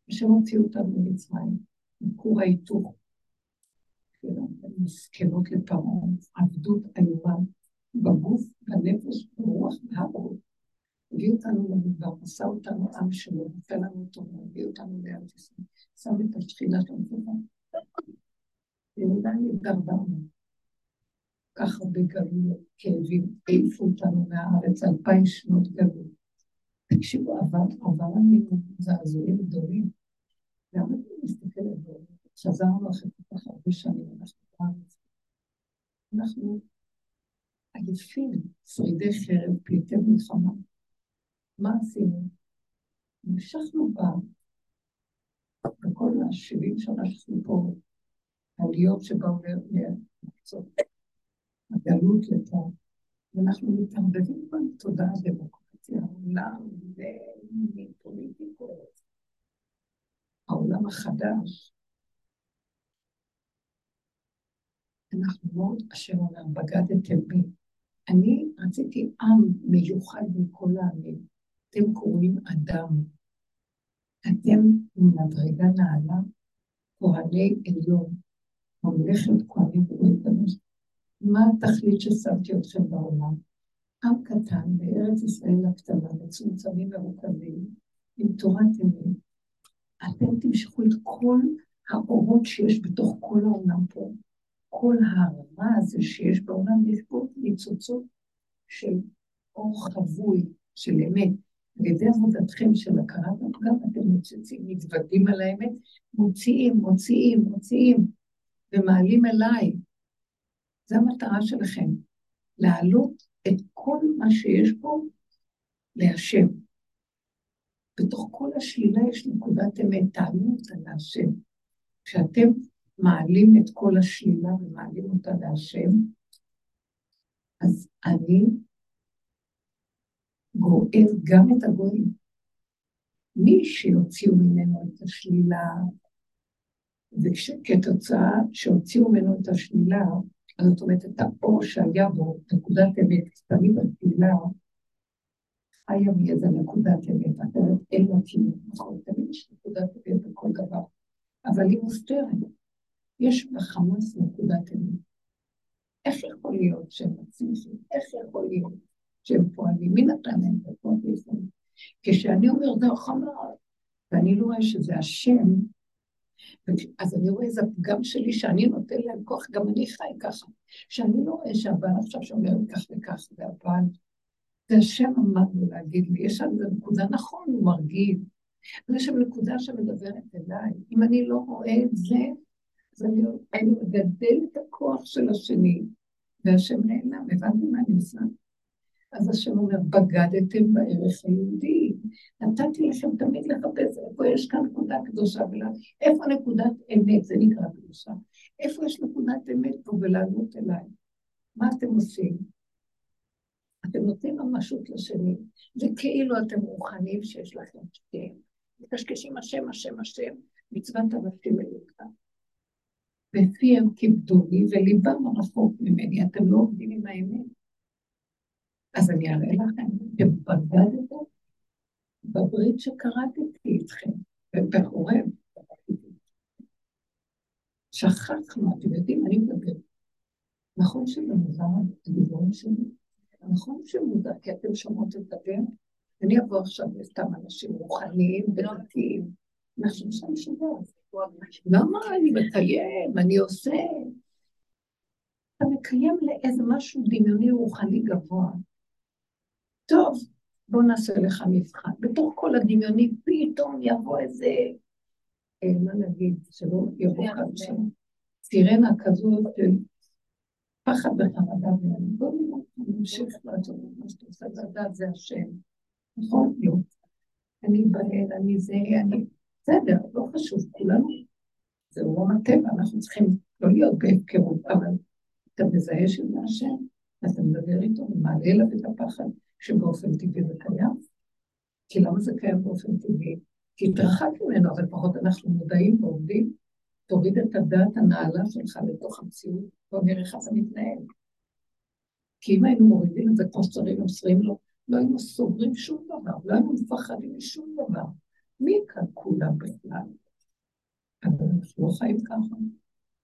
השם הוציא אותנו ממצרים, מכור ההיתוך. מסכנות לפרעה, עבדות איומה, בגוף, בנפש, ברוח והרוב. הביא אותנו למדבר, עשה אותנו עם שלו, נותן לנו תורה, הביא אותנו לארץ ישראל, שם את השכינה שלנו. ועדיין התדרדרנו. כך הרבה גלויות, כאבים, העיפו אותנו מהארץ, אלפיים שנות גלות. תקשיבו, עבר, לנו זעזועים גדולים. למה אני מסתכלת בו? חזרנו אחרי כל כך הרבה שנים, אנחנו בארץ. אנחנו עייפים, שרידי חרב, פליטי מלחמה. מה עשינו? המשכנו בה, בכל השבעים שנה שאנחנו פה, העליות שבאו לארצות. הגלות לפה, ואנחנו מתערבבים בתודעה הדמוקרטיה, העולם ומפוליטיקות, העולם החדש. אנחנו מאוד, אשר אומר, בגדתם בי. אני רציתי עם מיוחד מכל העמים. אתם קוראים אדם. אתם ממדרגה נעלה, כהני עליון, ממלכת כהנים המשפט. מה התכלית ששמתי אתכם בעולם? עם קטן בארץ ישראל הקטנה, מצומצמים מרוכבים, עם תורת אמת. אתם תמשכו את כל האורות שיש בתוך כל העולם פה. כל הרע הזה שיש בעולם, יש פה ניצוצות של אור חבוי, של אמת. על ידי עבודתכם של הכרת הפגם, אתם מוצצים, מתוודים על האמת, מוציאים, מוציאים, מוציאים, ומעלים אליי. זו המטרה שלכם, להעלות את כל מה שיש פה להשם. בתוך כל השלילה יש נקודת אמת, תעלו אותה להשם. כשאתם מעלים את כל השלילה ומעלים אותה להשם, אז אני גואל גם את הגויים. מי שיוציאו ממנו את השלילה, וכתוצאה שהוציאו ממנו את השלילה, זאת אומרת, את האור שהיה בו, נקודת אמת, תמיד התפילה חיה מאיזה נקודת אמת, אחרת אין לה קיום, נכון? תמיד יש נקודת אמת בכל דבר, אבל היא מוסתרת. יש בחמאס נקודת אמת. איך יכול להיות שהם מצליחים? איך יכול להיות שהם פועלים, מי נתן להם את הכוח לפעמים? כשאני אומר זה החמר, ואני לא רואה שזה השם, אז אני רואה איזה פגם שלי שאני נותן להם כוח, גם אני חי ככה. שאני לא רואה שהבעל עכשיו שאומר כך וכך, והבעל, זה השם אמר לו להגיד לי, יש שם נקודה, נכון, הוא מרגיל, אבל יש שם נקודה שמדברת אליי. אם אני לא רואה את זה, אני, מגדל את הכוח של השני, והשם נעלם, הבנתי מה אני עושה? אז השם אומר, בגדתם בערך היהודי. נתתי לכם תמיד לחפש איפה יש כאן נקודה קדושה, ולה... איפה נקודת אמת, זה נקרא קדושה. איפה יש נקודת אמת פה ולעלות אליי? מה אתם עושים? אתם נותנים ממשות לשני, זה כאילו אתם רוחניים שיש לכם שתיהם. מקשקשים השם, השם, השם, מצוות אנשים מלוכה. ופיהם כיבדוני וליבם רחוק ממני, אתם לא עובדים עם האמת. אז אני אראה לכם, אתם בגדתם בברית שקראתי איתכם, ובחורב. שכחנו, אתם יודעים, אני מדבר. נכון שזה מוזר, הדיבורים שלי? נכון שמוזר, כי אתם שומעות את הדבר? אני אבוא עכשיו לסתם אנשים רוחניים ודתיים, אנחנו שם שבוע. למה אני מקיים, אני עושה? אתה מקיים לאיזה משהו דמיוני רוחני גבוה. טוב, בוא נעשה לך מבחן. בתוך כל הדמיוני פתאום יבוא איזה, אה, מה נגיד, שלא יבוא כזה, סירנה כזאת של פחד וחרדה ואני בוא נמשיך לעשות את מה שאתה עושה, לדעת זה השם. נכון? לא. אני בהל, אני זה, אני... בסדר, לא חשוב, כולנו. זה עולם הטבע, אנחנו צריכים לא להיות בהפקרות, אבל אתה מזהה שזה השם, אתה מדבר איתו ומעלה אליו את הפחד. שבאופן טבעי זה קיים. כי למה זה קיים באופן טבעי? כי התרחק ממנו, אבל פחות אנחנו מודעים ועובדים. תוריד את הדעת הנעלה שלך לתוך המציאות, נראה איך זה מתנהל. כי אם היינו מורידים את זה כמו שצריך ומוסרים לו, לא היינו סוגרים שום דבר, לא היינו מפחדים משום דבר. מי כאן כולם בכלל? אבל אנחנו לא חיים ככה.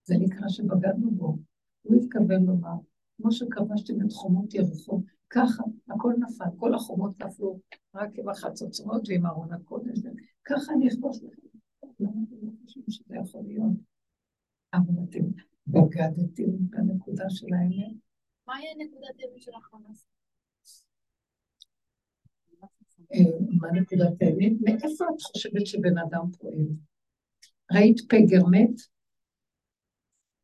זה נקרא שבגדנו בו. הוא התכוון לומר, כמו שכבשתם את חומות יריחו, ככה, הכל נפל, כל החומות נפלו רק עם החצוצרות ועם ארון הקודש, ככה אני אכבוש לכם. למה אתם לא חושבים שזה יכול להיות? אבל אתם בגדתם בנקודה של האמת. מהי נקודת האמת של החמאס? אה, מה נקודת האמת? מאיפה את חושבת שבן אדם פועל? ראית פגר מת?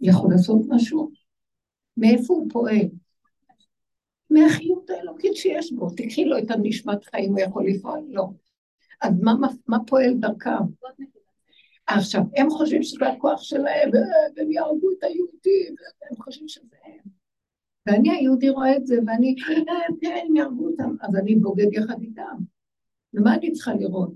יכול לעשות משהו? מאיפה הוא פועל? מהחיות האלוקית שיש בו. תקחי לו את הנשמת חיים, הוא יכול לפעול? לא. אז מה, מה, פועל דרכם? עכשיו, הם חושבים שזה הכוח שלהם, והם יהרגו את היהודים, והם חושבים שזה הם. ואני היהודי רואה את זה, ואני, כן, הם יהרגו אותם, אז אני בוגד יחד איתם. ומה אני צריכה לראות?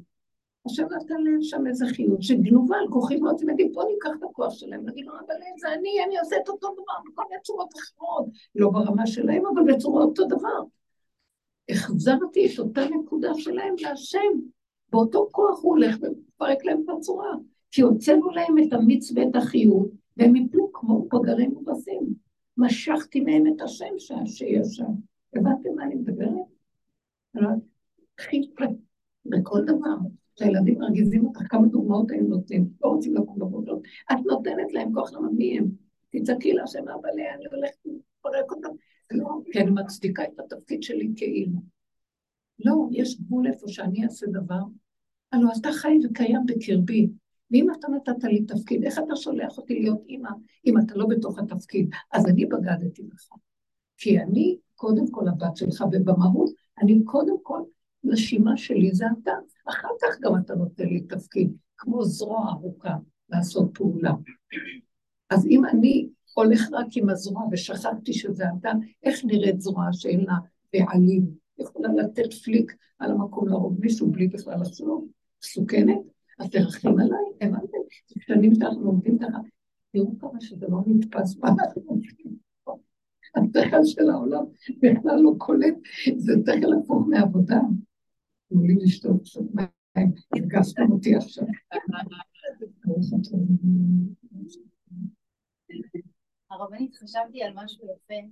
השם נתן להם שם איזה חיות שגנובה על כוחי מאוד, אתם יודעים, בואו ניקח את הכוח שלהם, נגיד לו, אבל זה אני, אני עושה את אותו דבר בכל מיני צורות אחרות, לא ברמה שלהם, אבל בצורה אותו דבר. החזרתי את אותה נקודה שלהם להשם, באותו כוח הוא הולך ומפרק להם את הצורה, כי הוצאנו להם את המיץ ואת החיות, והם יפלו כמו פגרים ובסים. משכתי מהם את השם שיש שם. הבנתם מה אני מדברת? בכל דבר. שהילדים מרגיזים אותך, כמה דוגמאות היו נותנים, לא רוצים לקום בבוקר, את נותנת להם כוח למה מי הם? תצעקי להשם אבא לאה, אני הולכת לפרק אותם. לא, כי אני מצדיקה את התפקיד שלי כאימא. לא, יש גבול איפה שאני אעשה דבר. הלוא אתה חי וקיים בקרבי, ואם אתה נתת לי תפקיד, איך אתה שולח אותי להיות אימא, אם אתה לא בתוך התפקיד? אז אני בגדתי לך. כי אני קודם כל הבת שלך, ובמהות, אני קודם כל נשימה שלי זה אתה, אחר כך גם אתה נותן לי תפקיד, כמו זרוע ארוכה לעשות פעולה. אז אם אני הולך רק עם הזרוע ושכחתי שזה אתה, איך נראית זרוע שאין לה בעלים? יכולה לתת פליק על המקום להרוג מישהו בלי בכלל לחשוב? מסוכנת? אז תרחם עליי, הבנתם? כשאני שאנחנו לומדים ככה, תראו כמה שזה לא נתפס מה אנחנו לומדים פה. השכל של העולם בכלל לא קולט, זה שכל הפוך מעבודה. תנו לי לשתות קצת מים, הרגשתם אותי עכשיו. הרבנית, חשבתי על משהו יפה.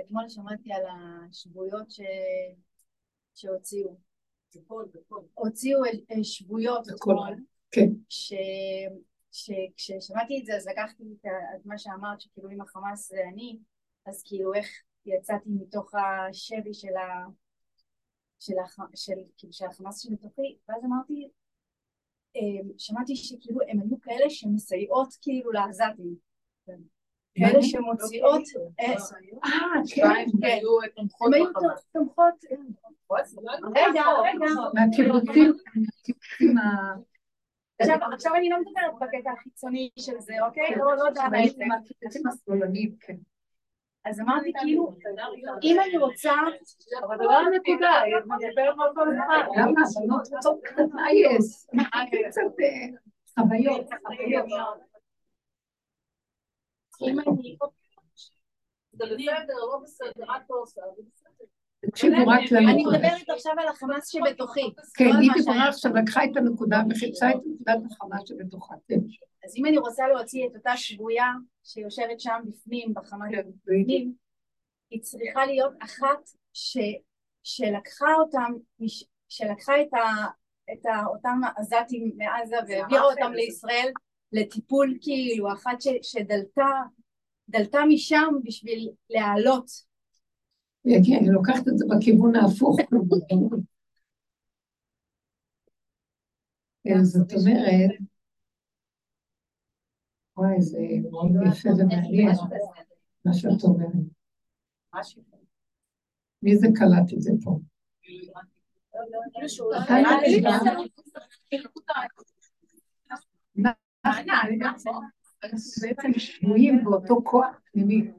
אתמול שמעתי על השבויות ש... שהוציאו. הוציאו שבויות אתמול. כן. ש... שכששמעתי את זה אז לקחתי את, ה... את מה שאמרת שכאילו אם החמאס זה אני אז כאילו איך יצאתי מתוך השבי של ה... של, הח... של, כאילו, של החמאס שבתוכי ואז אמרתי אמ, שמעתי שכאילו הם היו כאלה שמסייעות כאילו לעזתים. כאלה שמוציאות... אה, אה כן, כן. הם היו תומכות... רגע, רגע. מהקיבוצים, עכשיו אני לא מדברת בקטע החיצוני של זה, אוקיי? לא, לא יודע בעצם. מהקיבוצים השמאלנים, כן. אז אמרתי כאילו, אם אני רוצה... אבל זה לא הנקודה, היא מדברת על כל הזמן. למה? בנות רוצות אייס. קצת חוויות. אם אני... זה בסדר, לא בסדר, רק לא עושה, זה בסדר. תקשיבו רק אני לנקודה. מדברת עכשיו על החמאס שבתוכי. כן, לא היא מה דיברה. עכשיו, לקחה את הנקודה וחיפשה את נקודת החמה שבתוכה. כן. אז אם אני רוצה להוציא את אותה שבויה שיושבת שם בפנים, בחמאס כן, בפנים, היא צריכה להיות אחת ש, שלקחה אותם, שלקחה את, ה, את ה, אותם עזתים מעזה והעבירה אותם לישראל לטיפול כאילו, אחת ש, שדלתה דלתה משם בשביל להעלות. יגיע, אני לוקחת את זה בכיוון ההפוך. כן, זאת אומרת, וואי, זה מאוד יפה ומעניין, מה שאת אומרת. מי זה קלט את זה פה? אנחנו בעצם שבויים באותו כוח פנימי.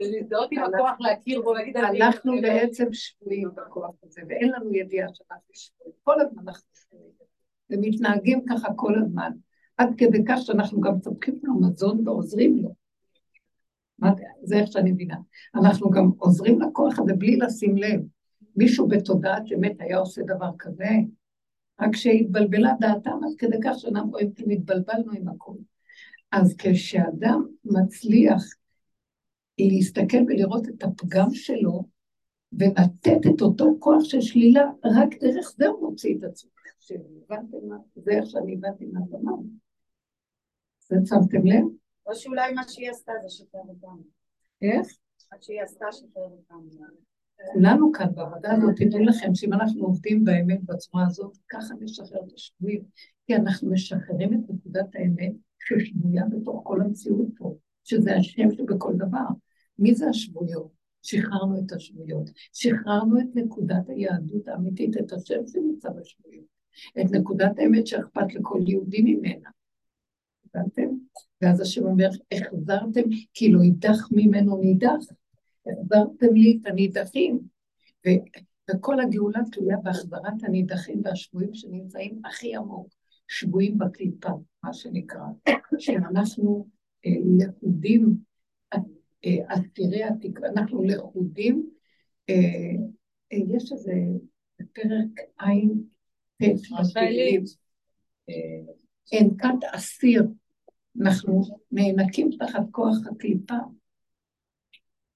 ולהזדהות עם הכוח להכיר בו, להגיד אני... אנחנו בעצם שבויים בכוח הזה, ואין לנו ידיעה שאנחנו שבויים. כל הזמן אנחנו שבויים. ומתנהגים ככה כל הזמן, עד כדי כך שאנחנו גם צופקים לו מזון ועוזרים לו. זה איך שאני מבינה. אנחנו גם עוזרים לכוח הזה בלי לשים לב. מישהו בתודעת אמת היה עושה דבר כזה, רק שהתבלבלה דעתם עד כדי כך שאנחנו רואים כי התבלבלנו עם הכול. אז כשאדם מצליח להסתכל ולראות את הפגם שלו, ולתת את אותו כוח של שלילה, רק דרך זה הוא מוציא את עצמו. הבנתם מה? זה איך שאני הבנתי מה את אמרת. זה שמתם לב? או שאולי מה שהיא עשתה זה שחרר אותנו. איך? מה שהיא עשתה שחרר אותנו. כולנו כאן בעבודה הזאת, תדעו לכם שאם אנחנו עובדים באמת בצורה הזאת, ככה נשחרר את השבויים. כי אנחנו משחררים את נקודת האמת ששבויה בתוך כל המציאות פה, שזה השם שבכל דבר. מי זה השבויות? שחררנו את השבויות. שחררנו את נקודת היהדות האמיתית, את השם שנמצא בשבויות. את נקודת האמת שאכפת לכל יהודי ממנה. הבנתם? ואז השם אומר, החזרתם, כאילו אידך ממנו נידח. החזרתם לי את הנידחים. ו- וכל הגאולה תלויה בהחזרת הנידחים והשבויים שנמצאים הכי עמוק, שבויים בקליפה, מה שנקרא, שאנחנו אה, לכודים, אסירי התקווה, אנחנו לכודים, אה, אה, יש איזה פרק עין בתהילים, אה, ענקת אסיר, אנחנו נאנקים תחת כוח הקליפה,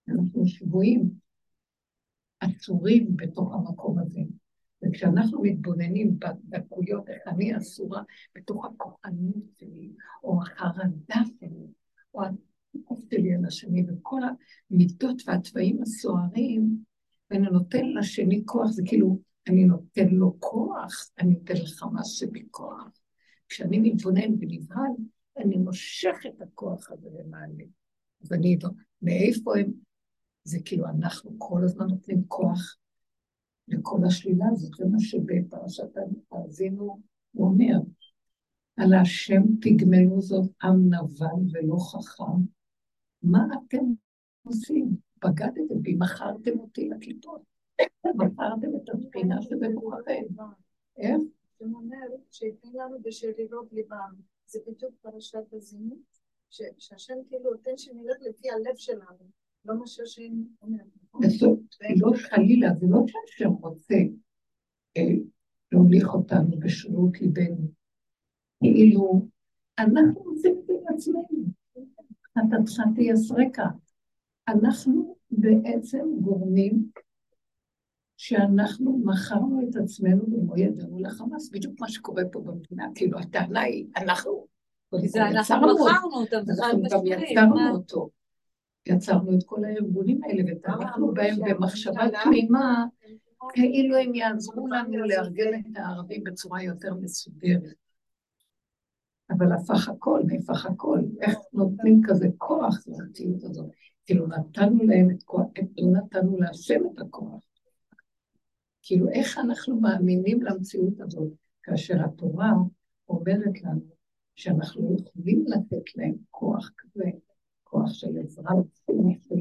אנחנו שבויים, עצורים בתוך המקום הזה. וכשאנחנו מתבוננים בדקויות, איך אני אסורה בתוך הכוחנות שלי, או החרדה שלי, או התיקוף שלי על השני, וכל המידות והתוואים הסוערים, ואני נותן לשני כוח, זה כאילו, אני נותן לו כוח, אני נותן לך מה שבכוח. כשאני מתבונן ונבהל, אני מושך את הכוח הזה למעלה. אז אני לא, מאיפה הם? זה כאילו אנחנו כל הזמן נותנים כוח לכל השלילה הזאת, זה מה שבפרשת האזינו הוא אומר. על השם תגמלו זאת עם נבל ולא חכם. מה אתם עושים? בגדתם בי, מכרתם אותי לכיפות. מכרתם את הבחינה שבתוככם. איך? זה אומר שייתן לנו בשרירות ליבם. זה בדיוק פרשת הזינות, שהשם כאילו נותן שנלך לפי הלב שלנו, לא מה שהשם אומר. נכון? וזאת לא חלילה, זה לא שהשם רוצה אה, להוליך אותנו בשרירות ליבנו. כאילו, אנחנו עושים את זה לעצמנו. חטאתך תייסרקה. אנחנו בעצם גורמים שאנחנו מכרנו את עצמנו במו ידינו לחמאס, בדיוק מה שקורה פה במדינה, כאילו הטענה היא, אנחנו, זה אנחנו מכרנו אותם, אנחנו גם. יצרנו? אותו, יצרנו את כל הארגונים האלה ותמכנו בהם במחשבה תמימה, כאילו הם יעזרו לנו לארגן את הערבים בצורה יותר מסודרת. אבל הפך הכל, נהפך הכל, איך נותנים כזה כוח למציאות הזאת. כאילו נתנו להם את כוח, לא נתנו להשם את הכוח. כאילו איך אנחנו מאמינים למציאות הזאת, כאשר התורה אומרת לנו שאנחנו יכולים לתת להם כוח כזה, כוח של עזרה, של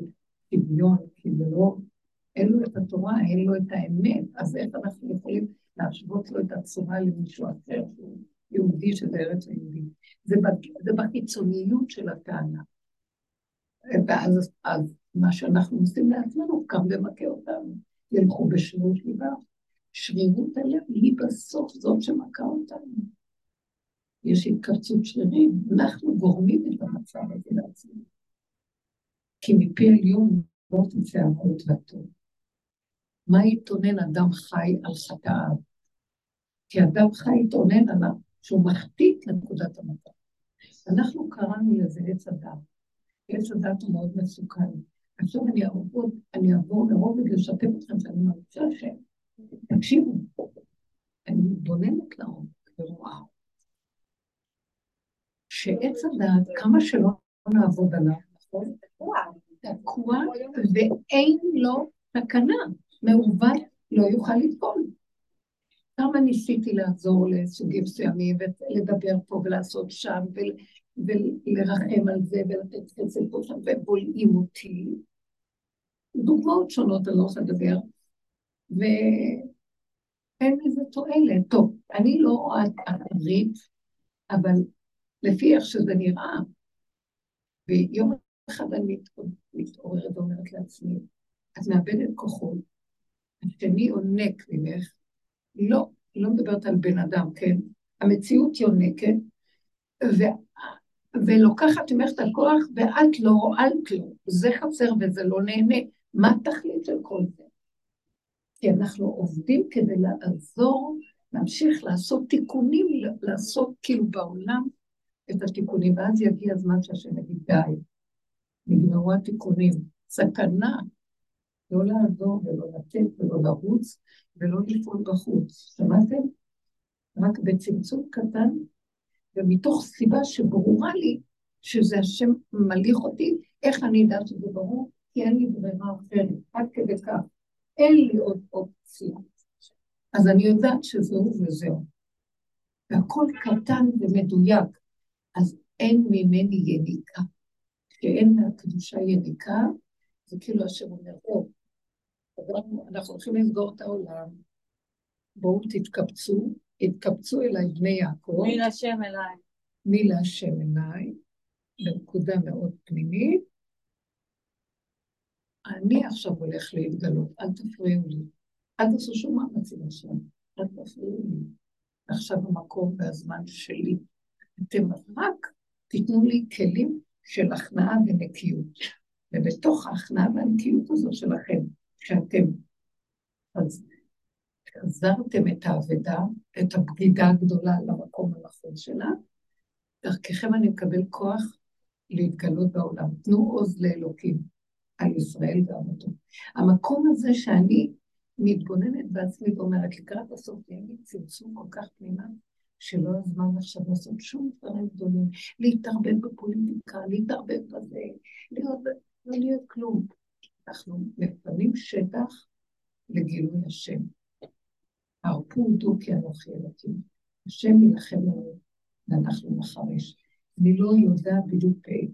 שוויון, כי זה לא, אין לו את התורה, אין לו את האמת, אז איך אנחנו יכולים להשוות לו את הצורה למישהו אחר יהודי שזה ארץ היהודים. זה, זה בחיצוניות של הטענה. ואז אז מה שאנחנו עושים לעצמנו קם ומכה אותנו, ילכו בשרירות ליבה. שרירות הלב היא בסוף זאת שמכה אותנו. יש התכווצות שרירים, אנחנו גורמים את המצב הזה לעצמנו. כי מפי עליון לא תצא אבות והטוב. מה יתאונן אדם חי על חטאיו? כי אדם חי יתאונן עליו שהוא מחטיא את נקודת המצב. אנחנו קראנו לזה עץ הדת. עץ הדת הוא מאוד מסוכן. עכשיו אני אעבור, אני אעבור לרובד לשתף אתכם שאני מרגישה ש... תקשיבו, אני מתבוננת לעומק ורואה שעץ הדעת, כמה שלא נעבוד עליו, נכון? תקוע ואין לו תקנה, מעוות לא יוכל לפעול. כמה ניסיתי לעזור לסוגים מסוימים ולדבר פה ולעשות שם ול, ולרחם על זה ולתת חסד פה שם ובולעים אותי. דוגמאות שונות אני לא רוצה לדבר, ואין לזה תועלת. טוב, אני לא רואה אחרית, אבל לפי איך שזה נראה, ויום אחד אני מת- מתעוררת ואומרת לעצמי, את מאבדת כוחות, השני יונק ממך, לא, היא לא מדברת על בן אדם, כן? המציאות יונקת, ו... ולוקחת ממך את הכוח, ואת לא הועלת לו. זה חסר וזה לא נהנה. מה התכלית של כל זה? כי אנחנו עובדים כדי לעזור, להמשיך לעשות תיקונים, לעשות כאילו בעולם את התיקונים, ואז יגיע הזמן שהשם יגיד די, נגמרו התיקונים. סכנה, לא לעזור ולא לתת ולא לרוץ ולא לפעול בחוץ. שמעתם? רק בצמצום קטן, ומתוך סיבה שברורה לי שזה השם מליך אותי, איך אני אדע שזה ברור? כי אין לי ברירה אחרת, עד כדי כך. אין לי עוד אופציה. אז אני יודעת שזהו וזהו. והכל קטן ומדויק, אז אין ממני יניקה. כשאין מהקדושה יניקה, זה כאילו השם אומר, טוב, אנחנו- הולכים לסגור את העולם, בואו תתקבצו, התקבצו אליי בני יעקב, מי להשם אליי. מי להשם אליי, בנקודה מאוד פנימית, אני עכשיו הולך להתגלות, אל תפריעו לי. אל תעשו שום מאמצים עכשיו, אל תפריעו לי. עכשיו המקום והזמן שלי. אתם רק תיתנו לי כלים של הכנעה ונקיות. ובתוך ההכנעה והנקיות הזו שלכם, שאתם אז חזרתם את האבדה, את הבגידה הגדולה למקום הנכון שלה, דרככם אני מקבל כוח להתגלות בעולם. תנו עוז לאלוקים על ישראל ועמותו. המקום הזה שאני מתבוננת בעצמי ואומרת, לקראת הסוף יהיה לי צמצום כל כך פנימה, שלא הזמן עכשיו לעשות שום דברים גדולים, להתערבב בפוליטיקה, להתערבב בזה, להיות, לא להיות כלום. אנחנו מפנים שטח לגילוי השם. הרפו דו כי אנוכי אלוקים. השם יילחם לנו ואנחנו נחריש. אני לא יודעת בדיוק, אה,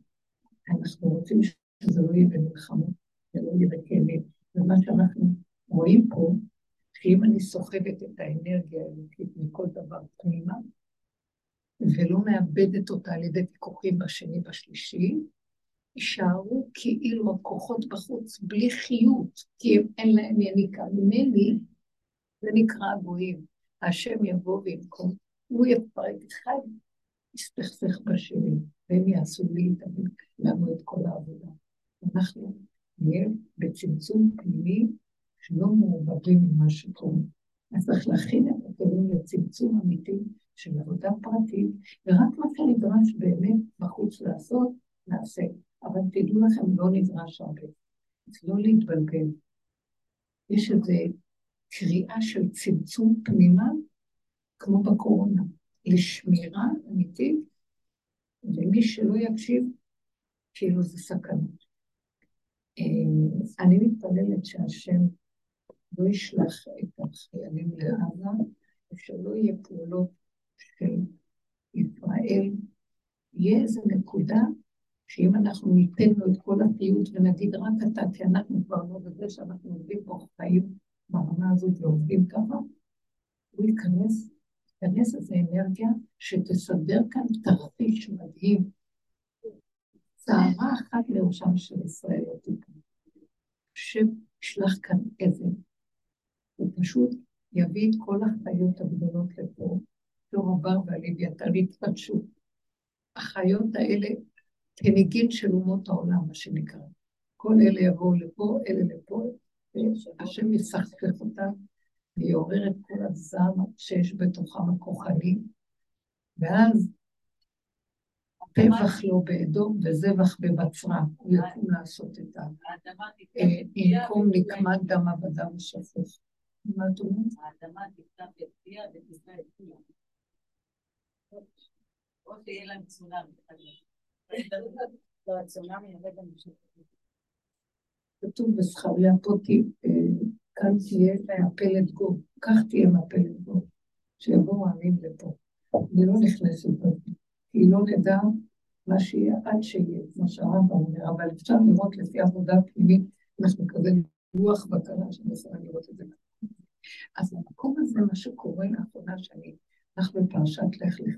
אנחנו רוצים שזה לא יהיה במלחמות, זה לא יהיה בכאבים. ומה שאנחנו רואים פה, שאם אני סוחבת את האנרגיה האלוקית מכל דבר פנימה, ולא מאבדת אותה על ידי ויכוחים בשני בשלישי, יישארו כאילו הכוחות בחוץ בלי חיות, כי הם, אין להם יניקה ממני, זה נקרא הגויים. השם יבוא וינקום, הוא יפרק אחד, יסתכסך בשני, והם יעשו לי לנו את כל העבודה. אנחנו נהיה בצמצום פנימי שלא מעורבבים ממה שקורה. אז צריך להכין את הכלים לצמצום אמיתי של עבודה פרטית, ורק מה שנדרש באמת בחוץ לעשות, נעשה. אבל תדעו לכם, לא נדרש הרבה. לא להתבלבל. יש איזו קריאה של צמצום פנימה, כמו בקורונה, לשמירה אמיתית, ומי שלא יקשיב, כאילו זה סכנה. אה, אני מתפללת שהשם לא ישלח את החיילים לעזה, ושלא יהיה פעולות של ישראל, יהיה איזו נקודה שאם אנחנו ניתן לו את כל הפיוט ונגיד רק אתה, כי אנחנו כבר לא בזה שאנחנו עובדים פה חיים ברמה הזאת ועובדים ככה, הוא ייכנס, ייכנס איזו אנרגיה שתסדר כאן תרחיש מדהים. צערה אחת לראשם של ישראל לא תיכנס. שישלח כאן איזה, הוא פשוט יביא את כל החיות הגדולות לפה, דור עבר והלוויתן יתפתשו. החיות האלה כנגיד של אומות העולם, מה שנקרא. כל אלה יבואו לפה, אלה לפה, והשם יסכסך אותם ויעורר את כל הזעם שיש בתוכם הכוחני, ואז טבח לו באדום וזבח בבצרה, הוא יקום לעשות את ה... ינקום נקמת דם עבדם ושפוך. מה את אומרת? האדמה תפתח את פיה ותזרע את כולם. או שיהיה להם צונאמי. כתוב בזכריה פה, כאן תהיה מפלת גו, כך תהיה מפלת גו, שיבואו העמים לפה. אני לא נכנסת בזה, כי לא נדע מה שיהיה עד שיהיה, כמו שהרמב"ם אומר, אבל אפשר לראות לפי עבודה פנימית, אנחנו כזה רוח בקרה שאני לראות את זה. אז במקום הזה, מה שקורה לאחרונה, שאני, אנחנו בפרשת לך לך,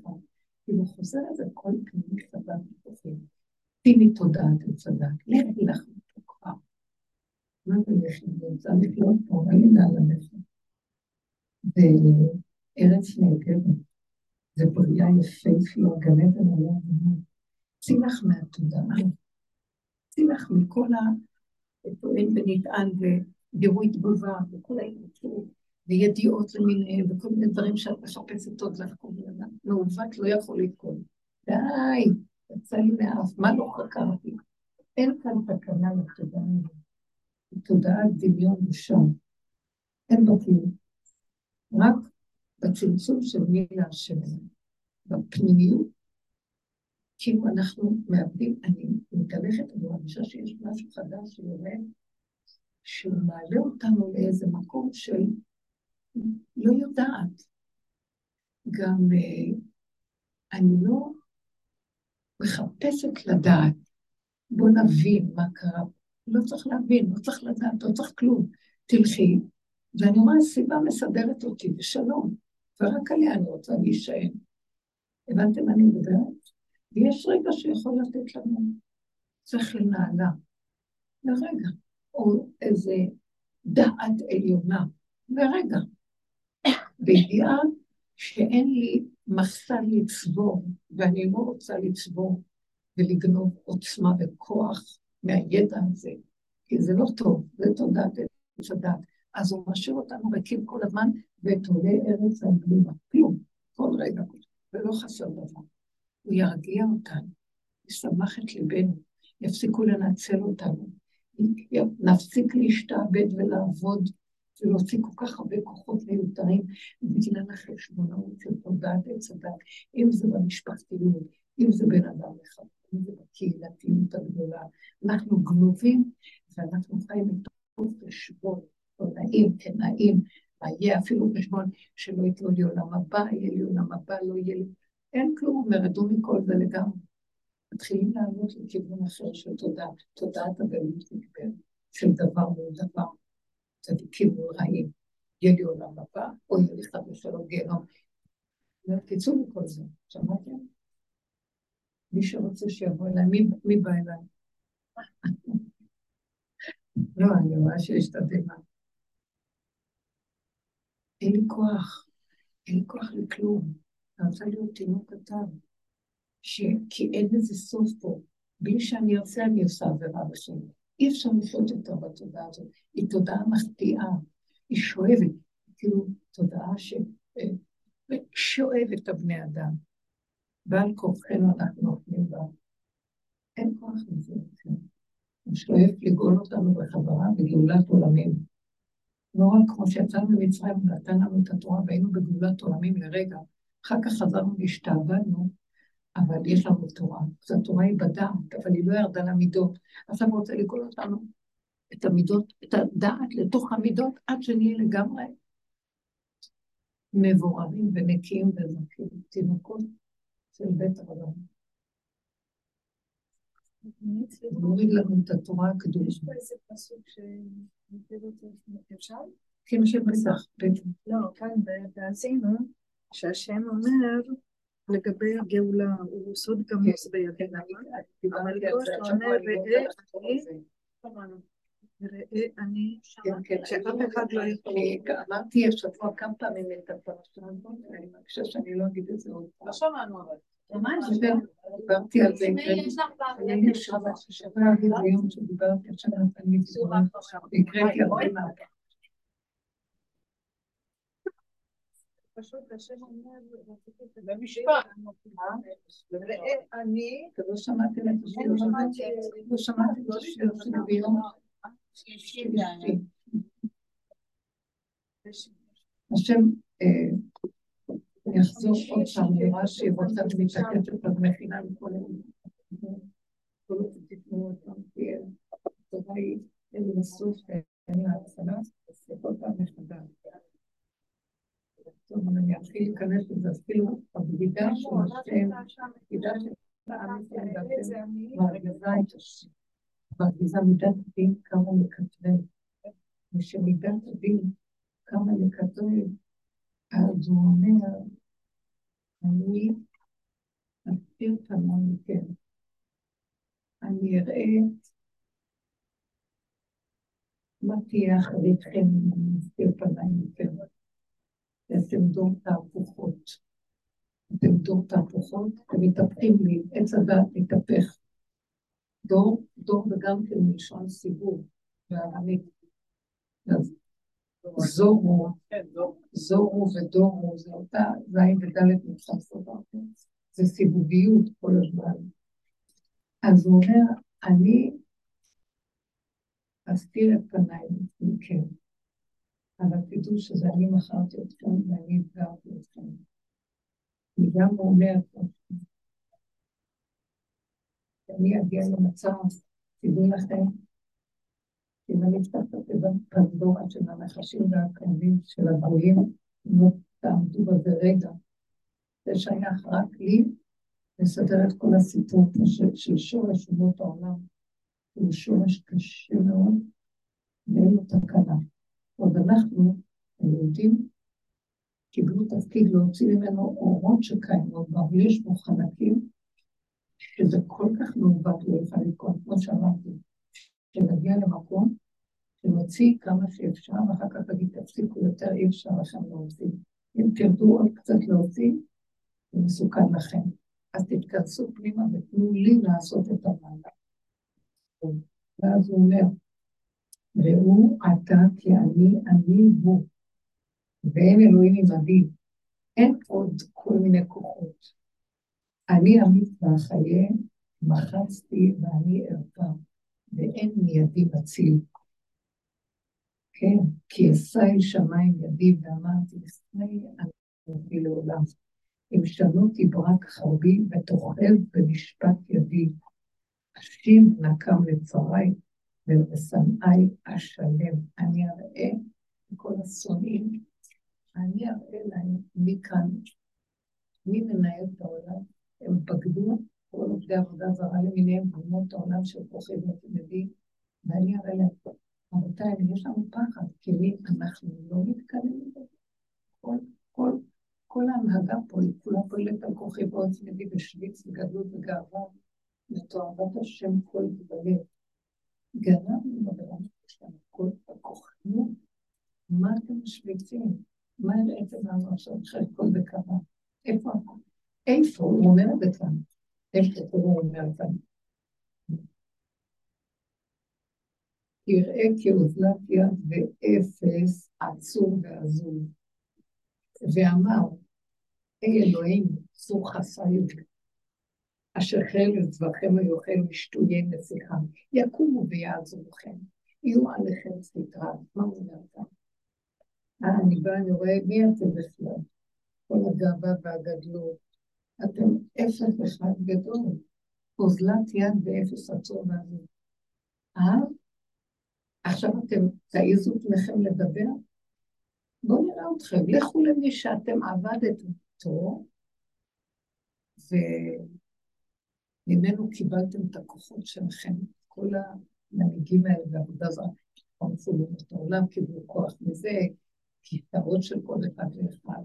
כאילו חוזר איזה כל פנימי חזק בתוכי. שימי תודעת וצדק, לכי לך מפה כבר. מה זה לכי? אני רוצה לחיות פה, אין לי לאן ללכת. וארץ נהדרת, זה בריאה יפהפייה, גן עדן עליה ומות. צאי לך מהתודעה, צאי לך מכל הטוען ונטען וגירוי תגובה וכל ההתנצלות וידיעות למיניהם וכל מיני דברים שאת מחפשת עוד לחקור בן אדם. מעוות לא יכול לתקון. די, יצא לי מאף, מה לא חקרתי? אין כאן תקנה לתודעה הזאת. תודעת דמיון ושם. אין בה כלום. רק בצמצום של מי להשם, בפנימיות, כאילו אנחנו מאבדים, אני מתהלכת, אני מרגישה שיש משהו חדש שיורד, שהוא מעלה אותנו לאיזה מקום של לא יודעת. גם uh, אני לא מחפשת לדעת, בוא נבין מה קרה. לא צריך להבין, לא צריך לדעת, לא צריך כלום. תלכי, ואני רואה, הסיבה מסדרת אותי, ושלום, ורק עליה אני רוצה להישען. הבנתם מה אני מדברת? ויש רגע שיכול לתת לנו שכל נעלה, לרגע, או איזה דעת עליונה, לרגע, בידיעה שאין לי מסע לצבור, ואני לא רוצה לצבור ולגנוב עוצמה וכוח מהידע הזה, כי זה לא טוב, זה תודעת עץ הדת. אז הוא משאיר אותנו ריקים כל הזמן, ואת עולי ארץ הגלומה, כלום, כל רגע, ולא חסר דבר. הוא ירגיע אותנו, ישמח את ליבנו, יפסיקו לנצל אותנו, נפסיק להשתעבד ולעבוד ולהוציא כל כך הרבה כוחות מיותרים בגלל החשבונאות של תודעת עץ הדת, אם זה במשפחתיות, אם זה בין אדם אחד, אם זה בקהילתיות הגדולה. אנחנו גנובים ואנחנו חיים מתוך חשבון, לא נעים, כן נעים, מה יהיה אפילו חשבון שלא יתנו לי עולם הבא, יהיה לי עולם הבא, לא יהיה לי... אין כלום, מרדו מכל זה לגמרי. מתחילים לעלות לכיוון אחר של תודעה, תודעת הגלות נגבר, של דבר מול דבר, צדיקים מול רעים. יהיה לי עולם הבא, או יהיה לי חד ושלום גיהנום. תצאו מכל זה, שמעתם? מי שרוצה שיבוא אליי, מי, בא אליי? לא, אני רואה שיש את הדמה. אין לי כוח, אין לי כוח לכלום. אני רוצה להיות תינוק קטן. כי אין לזה סוף פה. בלי שאני ארצה אני עושה עבירה בשני. אי אפשר לחיות יותר בתודעה הזאת. היא תודעה מחטיאה, היא שואבת, כאילו תודעה ש... שואבת את הבני אדם. ועל כוחנו אנחנו נופלים בה. אין כוח לזה יותר. הוא שואף לגאול אותנו בחזרה בגאולת עולמים. לא רק כמו שיצאנו ממצרים ונתן לנו את התורה והיינו בגאולת עולמים לרגע, אחר כך חזרנו והשתעבדנו, אבל יש לנו תורה. אז התורה היא בדעת, אבל היא לא ירדה למידות. עכשיו הוא רוצה לגאול אותנו את המידות, את הדעת לתוך המידות, עד שנהיה לגמרי מבוררים ונקיים וזכים, תינוקות של בית הרבן. מוריד לנו את התורה הקדושה. יש פה איזה פסוק שמכיר אותו, אפשר? כן, שבטח, בטח. לא, כאן בהאזינו, שהשם אומר לגבי הגאולה, הוא סוד גמוס בידינו, אבל פה שאתה אומר, ראה אני, ראה אני, שאף אחד לא יכול... אמרתי השבוע כמה פעמים את הפרשה הזאת, ואני מרגישה שאני לא אגיד את זה עוד פעם. לא שמענו אבל. ממש, דיברתי על זה, אני נשארה להגיד היום שדיברתי עכשיו תורה, והקראתי הרבה מהפעם. פשוט השם אומר, את במשפט. ראה אני, אתה לא שמעתם את השיר? לא שמעתם את השיר ביום שלישי. השם, אה, אני אחזור עוד פעם, נראה שהיא רוצה ומתעקשת אז מכינה לכל אלה. כל עוד תתנו אותם, התורה היא איזה בסוף, אני ההתחלה, כל פעם מחדש. טוב, אני אתחיל להיכנס לזה, אפילו הבגידה של השם, הבגידה של העם ישראל, ואתם מרגיזה את השם. מרגיזה מידת הדין כמה לכתבי. ושמידת הדין כמה לכתבי, אז הוא אומר, אני אסתיר פניי מכם. אני אראה מה תהיה אחריתכם אם אני אסתיר פניי מכם. אתם דור תהפוכות. אתם דור תהפוכות, אתם מתהפכים לי, עץ הדת מתהפך. דור, דור וגם כן מלשון סיבוב, בארמית. אז זורו, זורו ודורו, זה אותה זין ודלת מתחלפות זה סיבוביות כל הזמן. אז הוא אומר, אני אסתיר את פניי מכם, אבל תדעו שזה אני מכרתי אתכם ואני אתגרתי אתכם. אני גם אומר, אני אגיע למצב, תדעו לכם, אם אני אפתח את הפנדורה של הנחשים והקרבים של הגויים, לא תעמדו בזה רגע. זה שייך רק לי לסדר את כל הסיפור של שורש אומות העולם. הוא שורש קשה מאוד, ואין לו תקנה. עוד אנחנו, היהודים, קיבלו תפקיד להוציא ממנו אורות שקיימות בה, ויש בו חלקים שזה כל כך מעוות לא יוכל לקרות, כמו שאמרתי, שנגיע למקום שנוציא כמה שאפשר, ואחר כך תגיד, תפסיקו יותר, אי אפשר לכם להוציא. אם תרדו עוד קצת להוציא, זה מסוכן לכם. אז תתכנסו פנימה ותנו לי לעשות את המהלך. ואז הוא אומר, ראו אתה כי אני, אני הוא, ואין אלוהים עמדי. אין עוד כל מיני כוחות. אני אמיץ ואחיה, מחצתי ואני ארפה, ואין מידי מציל. כן, כי אשאי שמיים ידי ואמרתי, אשאי אנוכי לעולם. אם שנות ברק חרבי ותאכל במשפט ידי. אשים נקם לצרי ולשנאי אשלם. אני אראה לכל השונאים, אני אראה להם מי כאן, מי מנהל את העולם. הם בגדו כל עובדי עבודה זרה למיניהם באומות העולם של כוכב ותלמידים, ואני אראה להם, רבותיי, יש לנו פחד, כי מי אנחנו לא מתקדמים. כל, כל, כל ההנהגה פה היא כולה פועלת על כוכב ועוד צמידי ושוויץ וגדלות וגאווה, ותועבת השם כל דבלב. גנבנו בברמת שלנו כל הכוחנות. מה אתם משוויצים? מה הראיתם לנו עכשיו אחרי כל דקה? איפה? איפה? הוא אומר את זה כאן. איפה הוא אומר כאן? יראה כאוזלת יד ואפס עצור ועזוב. ואמר, אי אלוהים, צור חסאיות, אשר חל לצווחם היוכל משטויי נסיכם, יקומו ויעזורכם, יהיו עליכם סתרה. מה הוא אומר כאן? אה, אני באה, אני רואה מי אתם בכלל, כל הגאווה והגדלות. אתם אפס אחד גדול, אוזלת יד ואפס עצור ועזוב. אה? עכשיו אתם תעיזו פניכם לדבר? בואו נראה אתכם, לכו למי שאתם עבדתם אותו, וממנו קיבלתם את הכוחות שלכם, כל המנהיגים האלה בעבודה זרה, פרנסו את העולם, קיבלו כוח מזה, כיתרות של כל אחד ואחד,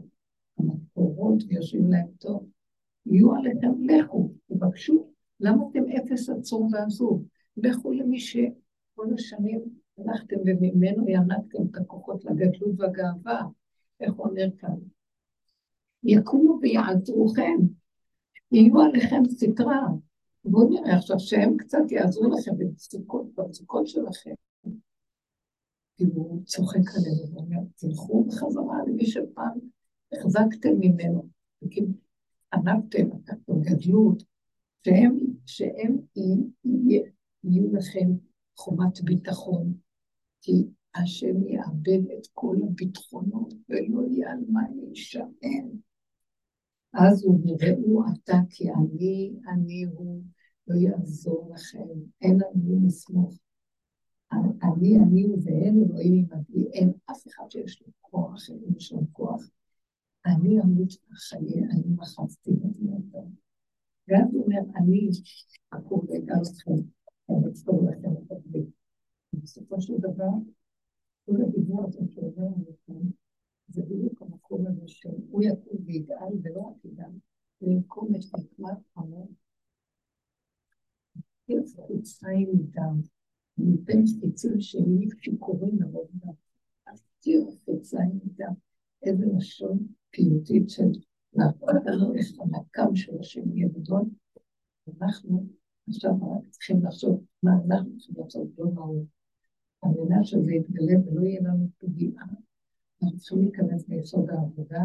המקורות ויושבים להם טוב, יהיו עליכם, לכו, תבקשו, למה אתם אפס עצור ועזוב? לכו למי שכל השנים הלכתם וממנו ינקתם את הכוחות לגדלות והגאווה. איך אומר כאן? יקומו ויעזרוכם, יהיו עליכם סטרה. בואו נראה עכשיו שהם קצת יעזרו לכם במצוקות, במצוקות שלכם. כאילו הוא צוחק עלינו ואומר, תלכו בחזרה למי שפעם החזקתם ממנו, וכאילו ענקתם, גדלות, שהם, שהם יהיו לכם חומת ביטחון, כי השם יאבד את כל הביטחונות ולא יהיה על מה להישען. אז הוא יראו אתה כי אני, אני הוא, לא יעזור לכם, אין על מי לסמוך. אני, אני ואין אלוהים עמדי, אין אף אחד שיש לו כוח, אין לו שום כוח. אני אמות בחיי, אני מחצתי בבני אדם. ואז הוא אומר, אני אקום ואגע אתכם, אני אצטור לכם את הברית. בסופו של דבר, כל הדיבור הזה שעובר לכם, זה בדיוק המקום הזה שהוא יקום ויגאל, ולא רק יגאל, ויקום את נקמת עמו. יוצא חוציים איתם, ניתן חיצים שלי שיכורים מרוב דם. אז תהיו חוציים איתם. איזה לשון פיוטית של להפעלה איך המקם של השם יהיה גדול. אנחנו עכשיו רק צריכים לחשוב מה אנחנו צריכים לעשות, לא מה הוא. על שזה יתגלה ולא יהיה לנו פגיעה, אנחנו צריכים להיכנס ליסוד העבודה,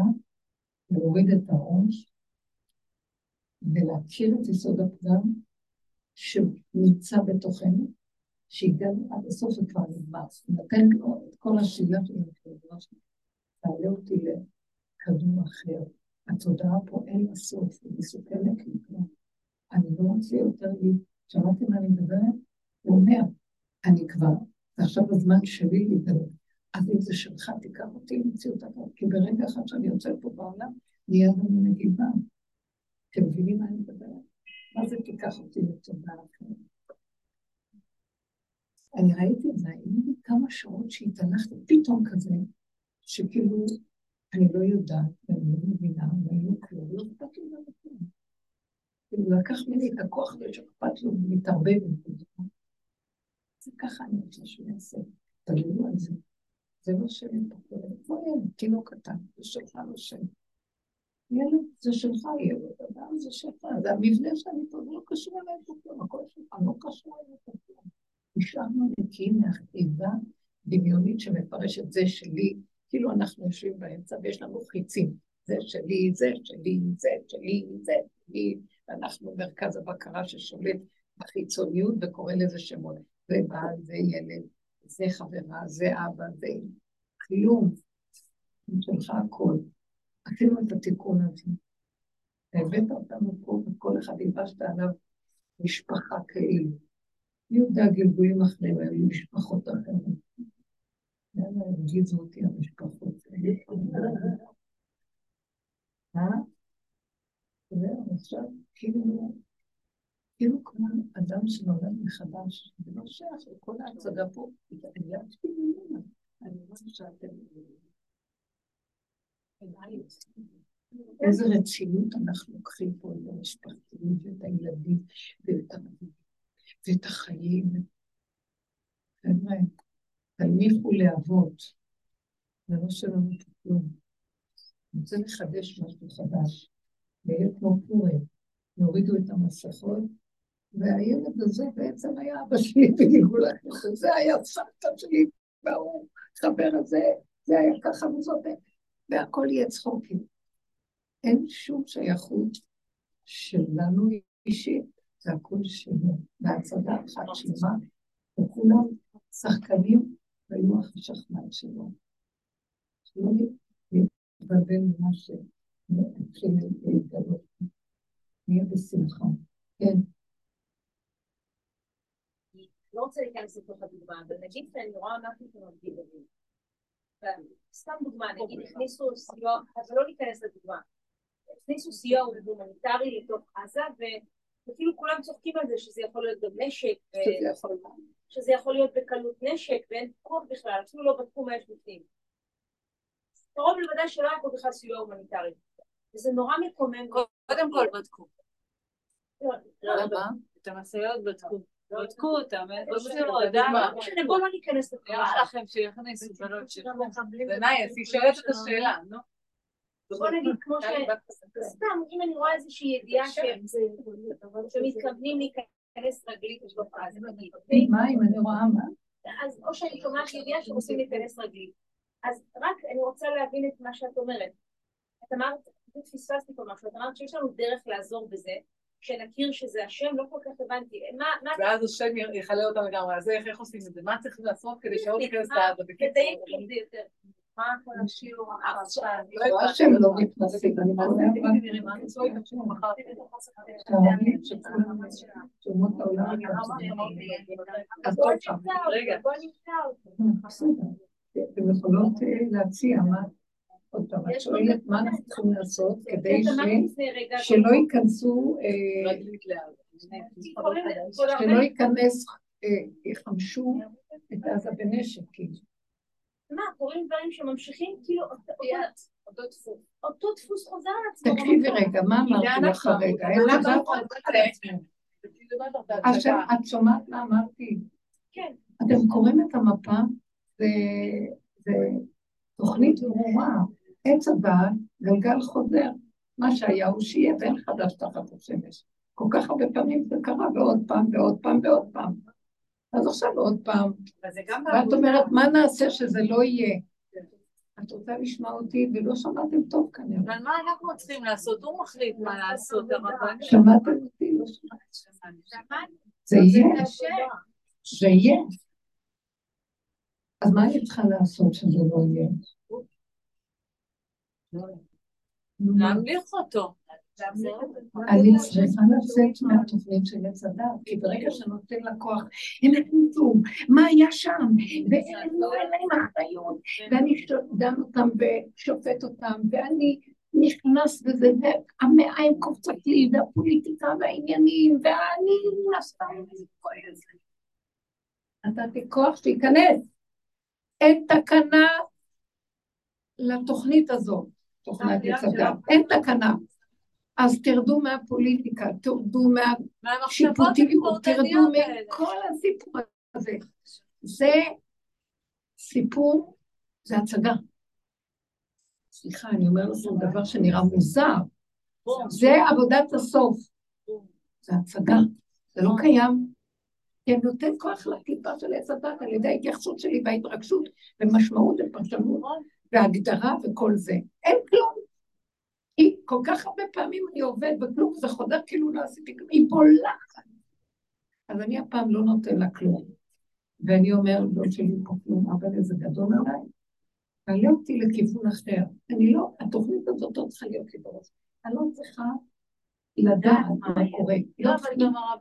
להוריד את הראש, ולהכיר את יסוד הפגם שנמצא בתוכנו, שהגענו עד הסוף וכבר נגמר. נותן לו את כל השאלה של המחשבה שלי. תעלה אותי לכדור אחר. התודעה פה אין לה סוף, היא מסוכנת לי כבר. אני לא רוצה יותר לי, שמעתי מה אני מדברת? הוא אומר, אני כבר ועכשיו הזמן שלי להתגלות. אז אם זה שלך, תיקח אותי למציאות אחרת, כי ברגע אחד שאני יוצאת פה בעולם, נהיה לנו נגיבה. אתם מבינים מה אני מדברת? מה זה תיקח אותי לתודעה אחרת? אני ראיתי את זה, היו לי כמה שעות שהתהלכתי פתאום כזה, שכאילו, אני לא יודעת, ואני לא מבינה, ואני לא כלום, לא אכפת לי כלום. כאילו, לקח ממני את הכוח הזה שאכפת לו, ומתערבב עם זה. זה ככה אני רוצה שהוא יעשה. תגידו על זה. זה לא שלי פה. איפה ילד? תינוק קטן, זה שלך לא שלי. ילד, זה שלך, ילד, אדם זה שלך. זה המבנה שאני פה, זה לא קשור אליי פה כלום, הכל שלך, לא קשור אליי פה כלום. נשארנו נקיים מהכתיבה דמיונית שמפרשת זה שלי, כאילו אנחנו יושבים באמצע ויש לנו חיצים. זה שלי, זה שלי, זה שלי, זה שלי, ואנחנו מרכז הבקרה ששולט בחיצוניות וקורא לזה שמות. זה בעל, זה ילד, זה חברה, זה אבא, זה כלום. שלך הכל. עשינו את התיקון הזה. והבאת אותנו פה, וכל אחד הלבשת עליו משפחה כאילו. מי יודע גלגולים אחרים, היו משפחות אחרות. יאללה, הרגיזו אותי המשפחות. אה? זהו, עכשיו, כאילו, כאילו כמו אדם שנולד מחדש, זה לא שייך לכל ההצגה פה, אני אני לא שאתם... איזה רצינות אנחנו לוקחים פה את המשפחתיים ואת הילדים ואת ואת החיים. חבר'ה, תנמיכו להבות, זה לא שלנו כלום. אני רוצה לחדש משהו חדש, ויהיה כמו פורים, יורידו את המסכות והילד הזה בעצם היה אבא שלי בגלגול אחר, זה היה סבתא שלי, והוא חבר הזה, זה היה ככה וזאת, והכל יהיה צחוקים. אין שום שייכות שלנו אישית, זה הכול שלו, בהצגה אחת שלמה, וכולם שחקנים והיו החשכנן שלו. שלא להתבלבל ממה שמתחיל להתגלות. נהיה בשמחה. כן. לא רוצה להיכנס לתוך הדוגמה, אבל נגיד שאני רואה משהו שמבדיל אותי. סתם דוגמה, נגיד הכניסו סיוע, אבל לא ניכנס לדוגמה. הכניסו סיוע הומניטרי לתוך עזה, וכאילו כולם צוחקים על זה שזה יכול להיות גם נשק, שזה יכול להיות בקלות נשק, ואין פיקוח בכלל, אפילו לא בדקו מה יש בפנים. קרוב לוודאי שלא היה פה בכלל סיוע הומניטרי. וזה נורא מקומם. קודם כל בדקו. לא, לא, לא. את המשאיות בדקו. בדקו אותם, לא משנה, בואו לא ניכנס לזה. נראה לכם שיכניסו בנות שלו. בנייס, היא שואלת את השאלה, נו. בוא נגיד כמו ש... סתם, אם אני רואה איזושהי ידיעה שמתכוונים להיכנס רגלית לתוך עזה, נגיד, אוקיי? מה אם אני רואה מה? אז או שאני שומעת ידיעה שרוצים להיכנס רגלית. אז רק אני רוצה להבין את מה שאת אומרת. את אמרת, פספסתי פה משהו, את אמרת שיש לנו דרך לעזור בזה, שנכיר שזה השם, לא כל כך הבנתי. מה... מה... ואז השם יכלה אותם לגמרי, אז איך עושים את זה? מה צריך לעשות כדי שלא תיכנס לעזה? תדייק לי את זה יותר. מה כל השיעור עכשיו? לא השם לא מתנסים, אני בוא נמצא אותו. אתם יכולות להציע מה... עוד פעם, את שואלת מה אנחנו צריכים לעשות כדי שלא ייכנסו, שלא ייכנס, יחמשו את עזה בנשק, כאילו. מה, קורים דברים שממשיכים, כאילו, אותו דפוס. אותו דפוס חוזר על עצמו. תקשיבי רגע, מה אמרתי לך רגע? עכשיו, את שומעת מה אמרתי? כן. אתם קוראים את המפה, זה תוכנית ברורה. עץ הדעת, גלגל חוזר. מה שהיה הוא שיהיה ואין חדש תחת השמש. כל כך הרבה פעמים זה קרה, ועוד פעם, ועוד פעם, ועוד פעם. אז עכשיו עוד פעם. ואת אומרת, מה נעשה שזה לא יהיה? את רוצה לשמוע אותי, ולא שמעתם טוב כנראה. אבל מה אנחנו צריכים לעשות? הוא מחליט מה לעשות, הרבן. שמעתם אותי? לא שמעתם. זה יהיה. זה יהיה. אז מה אני צריכה לעשות שזה לא יהיה? להמליך אותו. אני צריכה לצאת מהתוכנית של עץ הדת, כי ברגע שנותן לכוח, הם החליטו מה היה שם, ואין להם אחריות, ואני דן אותם ושופט אותם, ואני נכנס בזה, והמעיים קופצות לי, והפוליטיקה והעניינים, ואני נסתם נתתי כוח שייכנס. אין תקנה לתוכנית הזאת. תוכנת עץ הדת. אין תקנה. אז תרדו מהפוליטיקה, תרדו מהשיפוטיות, תרדו מכל הסיפור הזה. זה סיפור, זה הצגה. סליחה, אני אומר לכם דבר שנראה מוזר. זה עבודת הסוף. זה הצגה, זה לא קיים. כי אני נותן כוח לקליפה של עץ הדת על ידי ההתייחסות שלי וההתרגשות ומשמעות ופרשנות והגדרה וכל זה. אין כלום. כי כל כך הרבה פעמים אני עובד בכלום, זה חודר כאילו לא עשיתי כלום, היא בולחת. אז אני הפעם לא נותן לה כלום. ואני אומר, לא שלי פה כלום, אבל איזה גדול עליי. תעלה אותי לכיוון אחר. אני לא, התוכנית הזאת לא צריכה להיות לי בראש. אני לא צריכה לדעת מה קורה. לא צריכה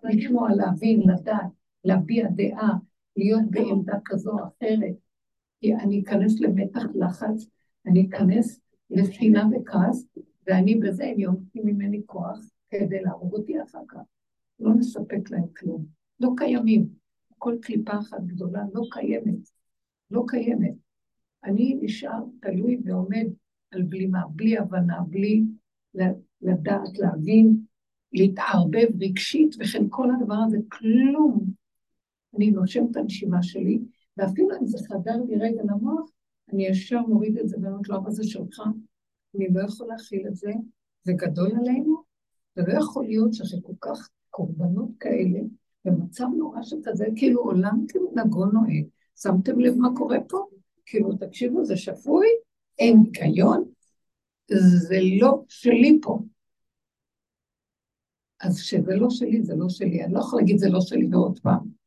לשמוע, להבין, לדעת, להביע דעה, להיות בעמדה כזו או אחרת. כי אני אכנס למתח לחץ, אני אכנס לשנאה וכעס, ואני בזה, הם יונקים ממני כוח כדי להרוג אותי אחר כך. לא נספק להם כלום. לא קיימים. כל קליפה אחת גדולה לא קיימת. לא קיימת. אני נשאר תלוי ועומד על בלימה, בלי הבנה, בלי לדעת, להבין, להתערבב רגשית, וכן כל הדבר הזה, כלום. אני נושם את הנשימה שלי, ואפילו אם זה חדר לי רגע למוח, אני ישר מוריד את זה ואומרת לו, אבא זה שלך, אני לא יכול להכיל את זה, זה גדול עלינו, זה לא יכול להיות שאחרי כל כך קורבנות כאלה, במצב נורא שכזה, כאילו עולם כמנהגו נוהג. שמתם לב מה קורה פה? כאילו, תקשיבו, זה שפוי, אין ניקיון, זה לא שלי פה. אז כשזה לא שלי, זה לא שלי. אני לא יכולה להגיד זה לא שלי ועוד פעם.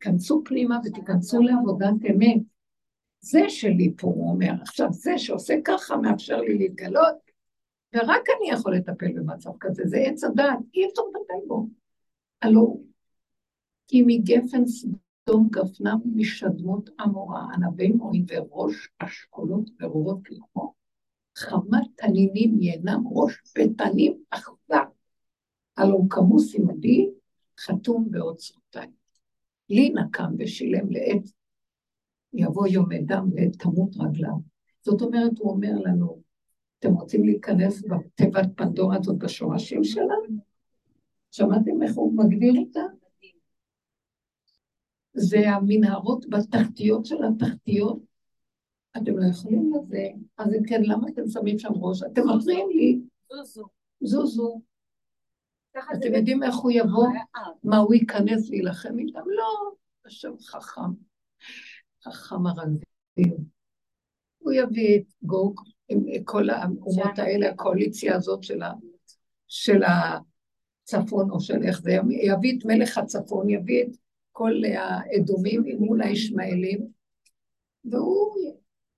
כנסו פנימה ותיכנסו לעבודת אמת. זה שלי פה, הוא אומר. עכשיו, זה שעושה ככה מאפשר לי להתגלות, ורק אני יכול לטפל במצב כזה, זה עץ הדעת, אי אפשר לטפל בו. הלא, כי מגפן סדום גפנם משדמות עמורה, ענבי מורים וראש אשכולות ורובות כלמו, חמת תנינים ינם ראש ותנים אכזר. הלא כמוס עמדי חתום באוצרותיי. לי נקם ושילם לעת, יבוא יום אדם לעת תמות רגליו. זאת אומרת, הוא אומר לנו, אתם רוצים להיכנס בתיבת פנדורה הזאת בשורשים שלה? שמעתם איך הוא מגדיר אותה? זה המנהרות בתחתיות של התחתיות. אתם לא יכולים לזה, אז אם כן, למה אתם שמים שם ראש? אתם מפריעים לי. זוזו. זוזו. אתם יודעים איך הוא יבוא? מה, הוא ייכנס להילחם איתם? לא, השם חכם. חכם הרזים. הוא יביא את גוג עם כל האומות האלה, הקואליציה הזאת של, ה, של הצפון, או של איך זה, יביא את מלך הצפון, יביא את כל האדומים מול הישמעאלים, והוא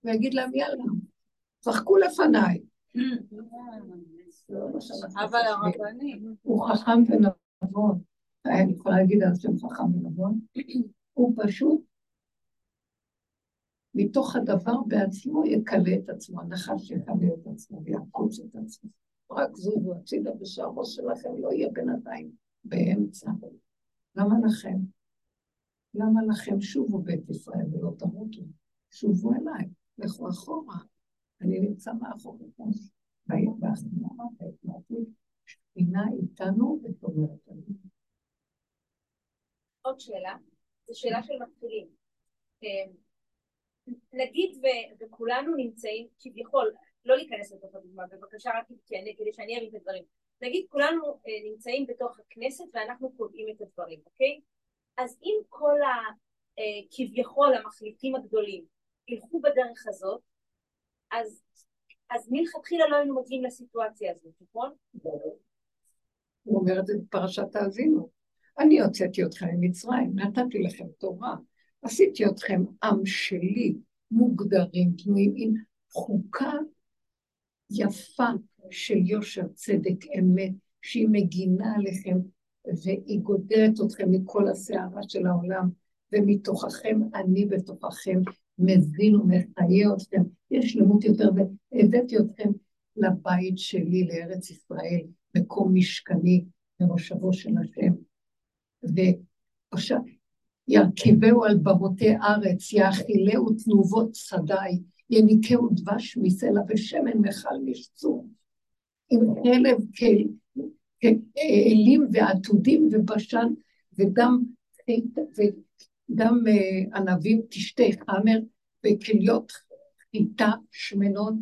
יגיד להם, יאללה, צחקו לפניי. אבל הרבנים. הוא חכם ונבון. אני יכולה להגיד על שם חכם ונבון. הוא פשוט, מתוך הדבר בעצמו יקלה את עצמו, הנחש יקלה את עצמו ויעקוץ את עצמו. רק זוזו הצידה ושהראש שלכם לא יהיה בינתיים באמצע. למה לכם? למה לכם שובו בית ישראל ולא תמותו? שובו אליי, לכו אחורה. אני נמצא מאחוריכם. בהחלמה, בהתמעטות, שכינה איתנו ותומרת לנו. עוד שאלה, זו שאלה של מתחילים. אמ, נגיד ו- וכולנו נמצאים, כביכול, לא להיכנס לתוך הדוגמה, בבקשה רק תענה כדי שאני אבין את הדברים. נגיד כולנו אה, נמצאים בתוך הכנסת ואנחנו קובעים את הדברים, אוקיי? אז אם כל הכביכול אה, המחליטים הגדולים ילכו בדרך הזאת, אז אז מלכתחילה לא היינו מגיעים לסיטואציה הזאת, נכון? הוא אומר את זה בפרשת האזינו. אני הוצאתי אתכם ממצרים, נתתי לכם תורה, עשיתי אתכם עם שלי, מוגדרים, תנועים עם חוקה יפה של יושר, צדק, אמת, שהיא מגינה עליכם והיא גודרת אתכם מכל הסערה של העולם, ומתוככם אני בתוככם, מזין ומחיה אתכם, יש שלמות יותר, והבאתי אתכם לבית שלי, לארץ ישראל, מקום משכני, במושבו של השם. וירכיבהו על במותי ארץ, יאכילהו תנובות שדי, יניקהו דבש מסלע ושמן מכל משצור. עם חלב כאלים ועתודים ובשן ודם גם uh, ענבים תשתה חמר וכליות חיטה שמנות.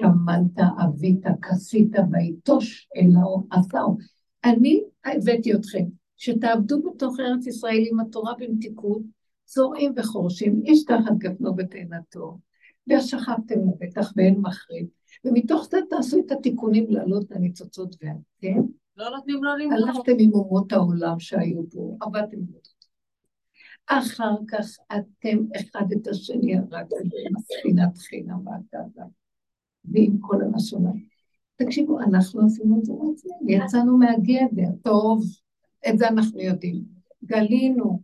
שמנת אבית כסית ויטוש אלאו עשהו. אני הבאתי אתכם, שתעבדו בתוך ארץ ישראל עם התורה במתיקות, זורעים וחורשים, איש תחת גפנו ותאנתו, ושכבתם לבטח ואין מחריב, ומתוך זה תעשו את התיקונים לעלות לניצוצות ואתם. לא נותנים לו למכור. הלכתם עם אומות העולם שהיו פה, עבדתם בו. אחר כך אתם אחד את השני הרגתם בספינת חינם והתאווה, ועם כל הלשון. תקשיבו, אנחנו עשינו את זה לעצמנו, יצאנו מהגדר, טוב, את זה אנחנו יודעים. גלינו,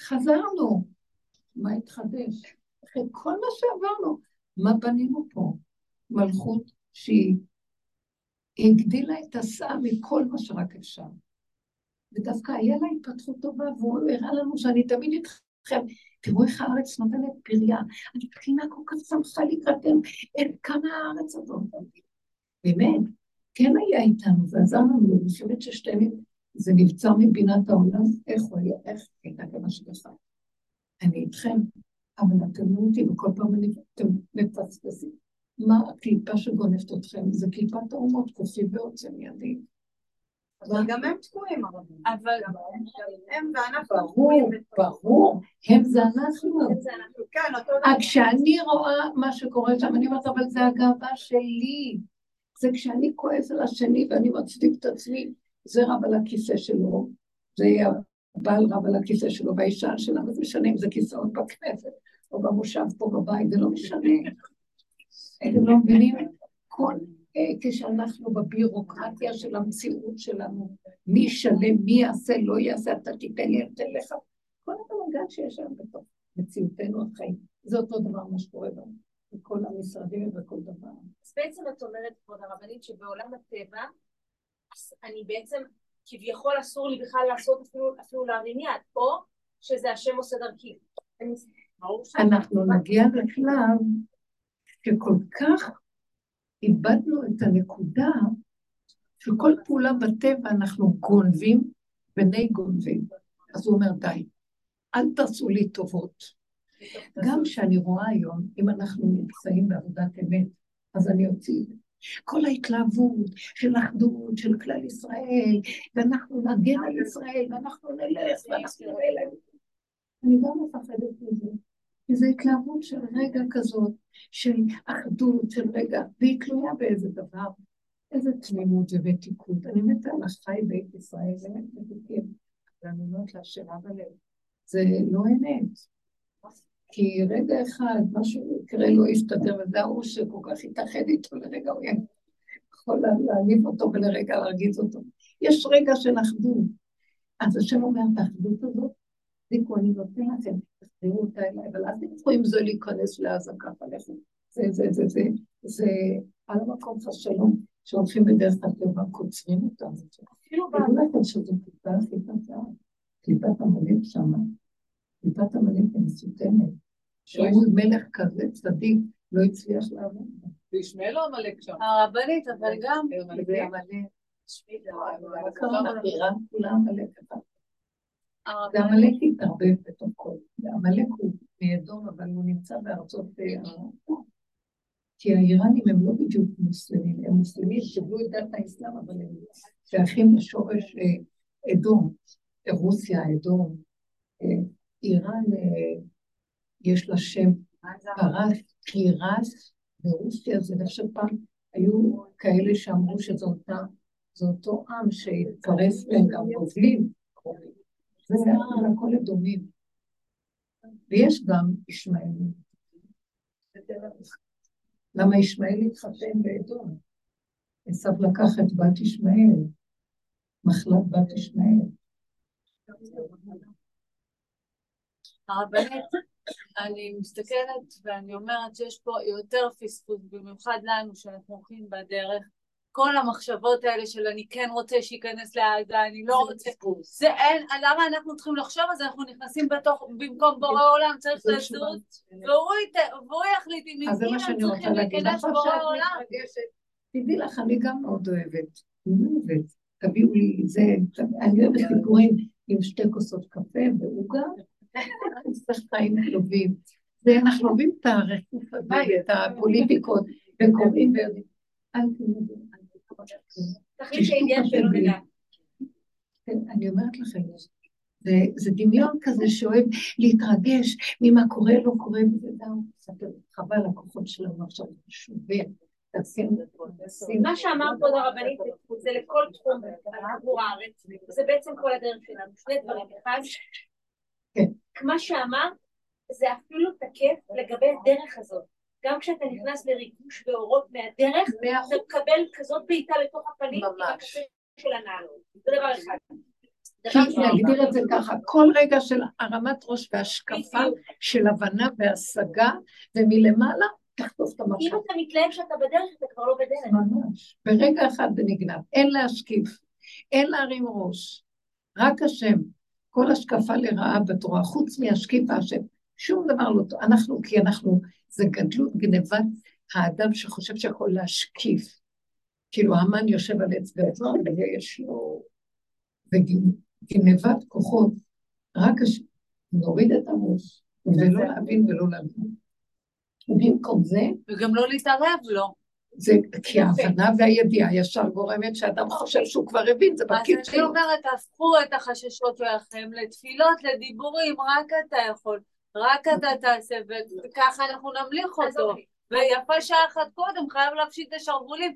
חזרנו, מה התחדש? אחרי כל מה שעברנו, מה בנינו פה? מלכות שהיא הגדילה את הסאה מכל מה שרק אפשר. ודווקא היה לה התפתחות טובה, והוא הראה לנו שאני תמיד איתכם. תראו איך הארץ נותנת פריה. הבחינה כל כך שמחה לקראתם, אין כמה הארץ הזאת. באמת, כן היה איתנו ועזר לנו, אני חושבת ששתינו, זה נבצר מבינת העולם, איך הוא היה, איך הייתה גם השגחה. אני איתכם, אבל אתם לא אותי, וכל פעם אני, אתם מפספסים. מה הקליפה שגונבת אתכם? זה קליפת האומות, כופי ועוצם ידי. אבל גם הם תקועים הרבים. אבל הם ואנחנו ברור. ברור, הם זה אנחנו. כן, אותו דבר. כשאני רואה מה שקורה שם, אני אומרת, אבל זה הגאווה שלי. זה כשאני כועס על השני ואני מצדיק את עצמי, זה רב על הכיסא שלו, זה הבעל רב על הכיסא שלו, והאישה שלנו, זה משנה אם זה כיסאות בכנסת, או במושב פה בבית, זה לא משנה. אתם לא מבינים? כל, אה, כשאנחנו בבירוקרטיה של המציאות שלנו, מי ישלם, מי יעשה, לא יעשה, אתה תיתן לי, אתן לך. כל הבלגן שיש היום בתוך מציאותנו החיים, זה אותו דבר מה שקורה בנו, בכל המשרדים ובכל דבר. אז בעצם את אומרת, כבוד הרבנית, שבעולם הטבע, אני בעצם, כביכול אסור לי בכלל לעשות אפילו, אפילו להרים יד, או שזה השם עושה דרכי. אנחנו נגיע לשלב שכל כך איבדנו את הנקודה שכל פעולה בטבע אנחנו גונבים בני גונבים. אז הוא אומר, די, אל תעשו לי טובות. גם כשאני רואה היום, אם אנחנו נמצאים בעבודת אמת, אז אני אוציא. כל ההתלהבות של אחדות, של כלל ישראל, ואנחנו נגן על ישראל, ואנחנו נלך, ואנחנו נלך. אני גם מפחדת מזה. כי זו התלהבות של רגע כזאת, של אחדות, של רגע, והיא תלויה באיזה דבר. איזה תמימות ומתיקות. אני מתה על החי בית ישראל, באמת מתוקים. ואני אומרת לה שרב הלב, זה לא אמת. כי רגע אחד, משהו יקרה, לא יסתדר, וזה ההוא שכל כך יתאחד איתו לרגע, הוא יכול לה- להעליב אותו ולרגע להרגיז אותו. יש רגע של אחדות. אז השם אומר, האחדות הזאת, תפסיקו, אני נותן לכם, תחזירו אותה אליי, אבל אל תלכו עם זה להיכנס לעזה ככה, לכו. זה, זה, זה, זה, זה על המקום השלום, שהולכים בדרך הטבע, קוצרים אותם. אפילו ב... תדעו לכם שזו קליפה הכי קטנה, קליפת עמלק שמה, קליפת עמלק היא מסוכנת. שהוא מלך כזה צדיק, לא הצליח לעבוד. וישמעאל או עמלק שם? הרבנית, אבל גם, עמלק. זה עמלק. כולה עמלק אחד. זה הרבנית, עמלק התערבב בתוך כל. עמלק הוא מאדום, אבל הוא נמצא בארצות... אה, כי האיראנים הם לא בדיוק מוסלמים, הם מוסלמים, קיבלו את דת האסלאם, אבל הם שייכים לשורש אה, אדום, רוסיה, אדום. אה, איראן, יש לה שם פרס, קירס, ברוסיה זה נחשב פעם, היו כאלה שאמרו שזה זה אותו עם שהתקרס להם גם גובלים. זה הכל אדומים. ויש גם ישמעאלים. למה ישמעאל התחתן באדום? עשיו לקח את בת ישמעאל, מחלת בת ישמעאל. הרבנית, אני מסתכלת ואני אומרת שיש פה יותר פספוס, במיוחד לנו שאנחנו הולכים בדרך. כל המחשבות האלה של אני כן רוצה שייכנס לעזה, אני לא רוצה, זה אין, למה אנחנו צריכים לחשוב על זה, אנחנו נכנסים בתוך, במקום בורא עולם, צריך זה לזוז. והוא יחליט אם זה הם צריכים. להיכנס בורא עולם. תדעי לך, אני גם מאוד אוהבת. אני אוהבת. תביאו לי זה, אני אוהבת סיפורים עם שתי כוסות קפה ועוגה, אני צריך חיים טובים. זה, אנחנו אוהבים את הרצוף הזה, את הפוליטיקות, וקוראים ויודעים. אל תלמדו, נדע. כן, אני אומרת לכם, זה, דמיון כזה שאוהב להתרגש ממה קורה, לא קורה, וזה גם, חבל הכוחות שלנו עכשיו, שובר, מה שאמרת כבוד הרבנית זה לכל תחום על כדור הארץ, זה בעצם כל הדרך שלנו, שני דברים, אחד, כן. מה שאמרת זה אפילו תקף לגבי הדרך הזאת, גם כשאתה נכנס לריגוש ואורות מהדרך, אתה מקבל כזאת בעיטה לתוך הפנים, ממש. של הנעל, זה דבר אחד. נגדיר את זה ככה, כל רגע של הרמת ראש והשקפה, של הבנה והשגה, ומלמעלה, תחטוף את אם המשל. אתה מתלהב שאתה בדרך, אתה כבר לא בדרך. ממש. ברגע אחד זה נגנב. אין להשקיף, אין להרים ראש. רק השם. כל השקפה לרעה בתורה, חוץ מהשקיף השם. שום דבר לא טוב. אנחנו, כי אנחנו, זה גדלות גנבת האדם שחושב שיכול להשקיף. כאילו המן יושב על עץ באזור, ויש לו... וגנבת כוחות. רק השם. נוריד את הראש, ולא להבין ולא להבין. ובמקום זה, וגם לא להתערב לו. זה כי ההבנה והידיעה ישר גורמת שאדם חושב שהוא כבר הבין, זה אז בכיס אני. אומרת, תהפכו את החששות שלכם לתפילות, לדיבורים, רק אתה יכול, רק אתה תעשה, וככה אנחנו נמליך אותו. אוקיי. ויפה שעה אחת קודם, חייב להפשיט את השרוולים.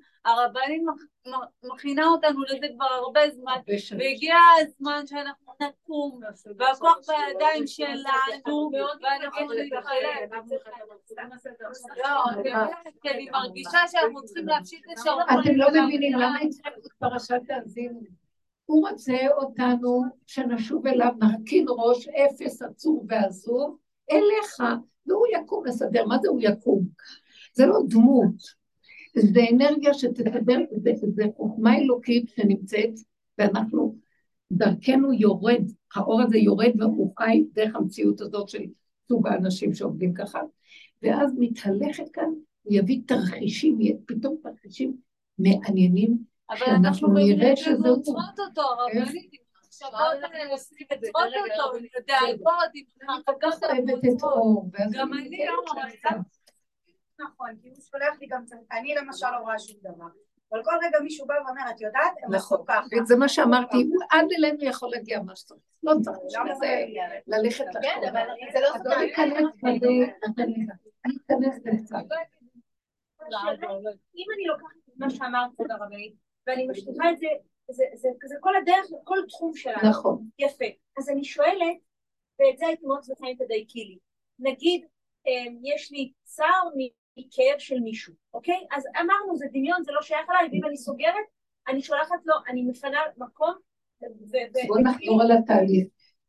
מ- מכינה אותנו לזה כבר הרבה זמן. והגיע הזמן שאנחנו נקום, והכוח בידיים שלנו, ואנחנו נתחלק. לא, אני אומרת, כי אני מרגישה שאנחנו צריכים להפשיט את השרוולים. אתם לא מבינים למה הצלחנו פרשת האזינו. הוא רוצה אותנו שנשוב אליו, נרכין ראש אפס עצור ועזוב אליך, והוא יקום לסדר. מה זה הוא יקום? זה לא דמות, זה אנרגיה שתסדר, זה, זה חוכמה אלוקית שנמצאת, ואנחנו, דרכנו יורד, האור הזה יורד והוא חי דרך המציאות הזאת של סוג האנשים שעובדים ככה, ואז מתהלכת כאן, הוא יביא תרחישים, פתאום תרחישים מעניינים, אבל אנחנו נראה שזה הוא. עוצרות אותו, הרבנית, כך אוהבת את אור, גם אני לא. נכון, כי הוא שולח לי גם, אני למשל לא רואה שום דבר. אבל כל רגע מישהו בא ואומר, את יודעת, הם נכון, עשו ככה. וזה מה שאמרתי, הוא עד אלינו יכול להגיע מה שצריך, לא צריך זה זה להם? ללכת כן, לחשוב. אבל זה לא לא בזה, אני אכנס בקצת. אם אני לוקחת את מה שאמרת, הרבנית, ואני משליכה את זה, זה, זה, זה כל הדרך, כל תחום שלנו. נכון, יפה. אז אני שואלת, ואת זה הייתי מאוד שמחה אם תדייקי לי. נגיד, אמ, יש לי צער מכאב של מישהו, אוקיי? אז אמרנו, זה דמיון, זה לא שייך אליי, ואם אני סוגרת, אני שולחת לו, אני מפנה מקום, ו... ו- בוא נחזור על התהליך.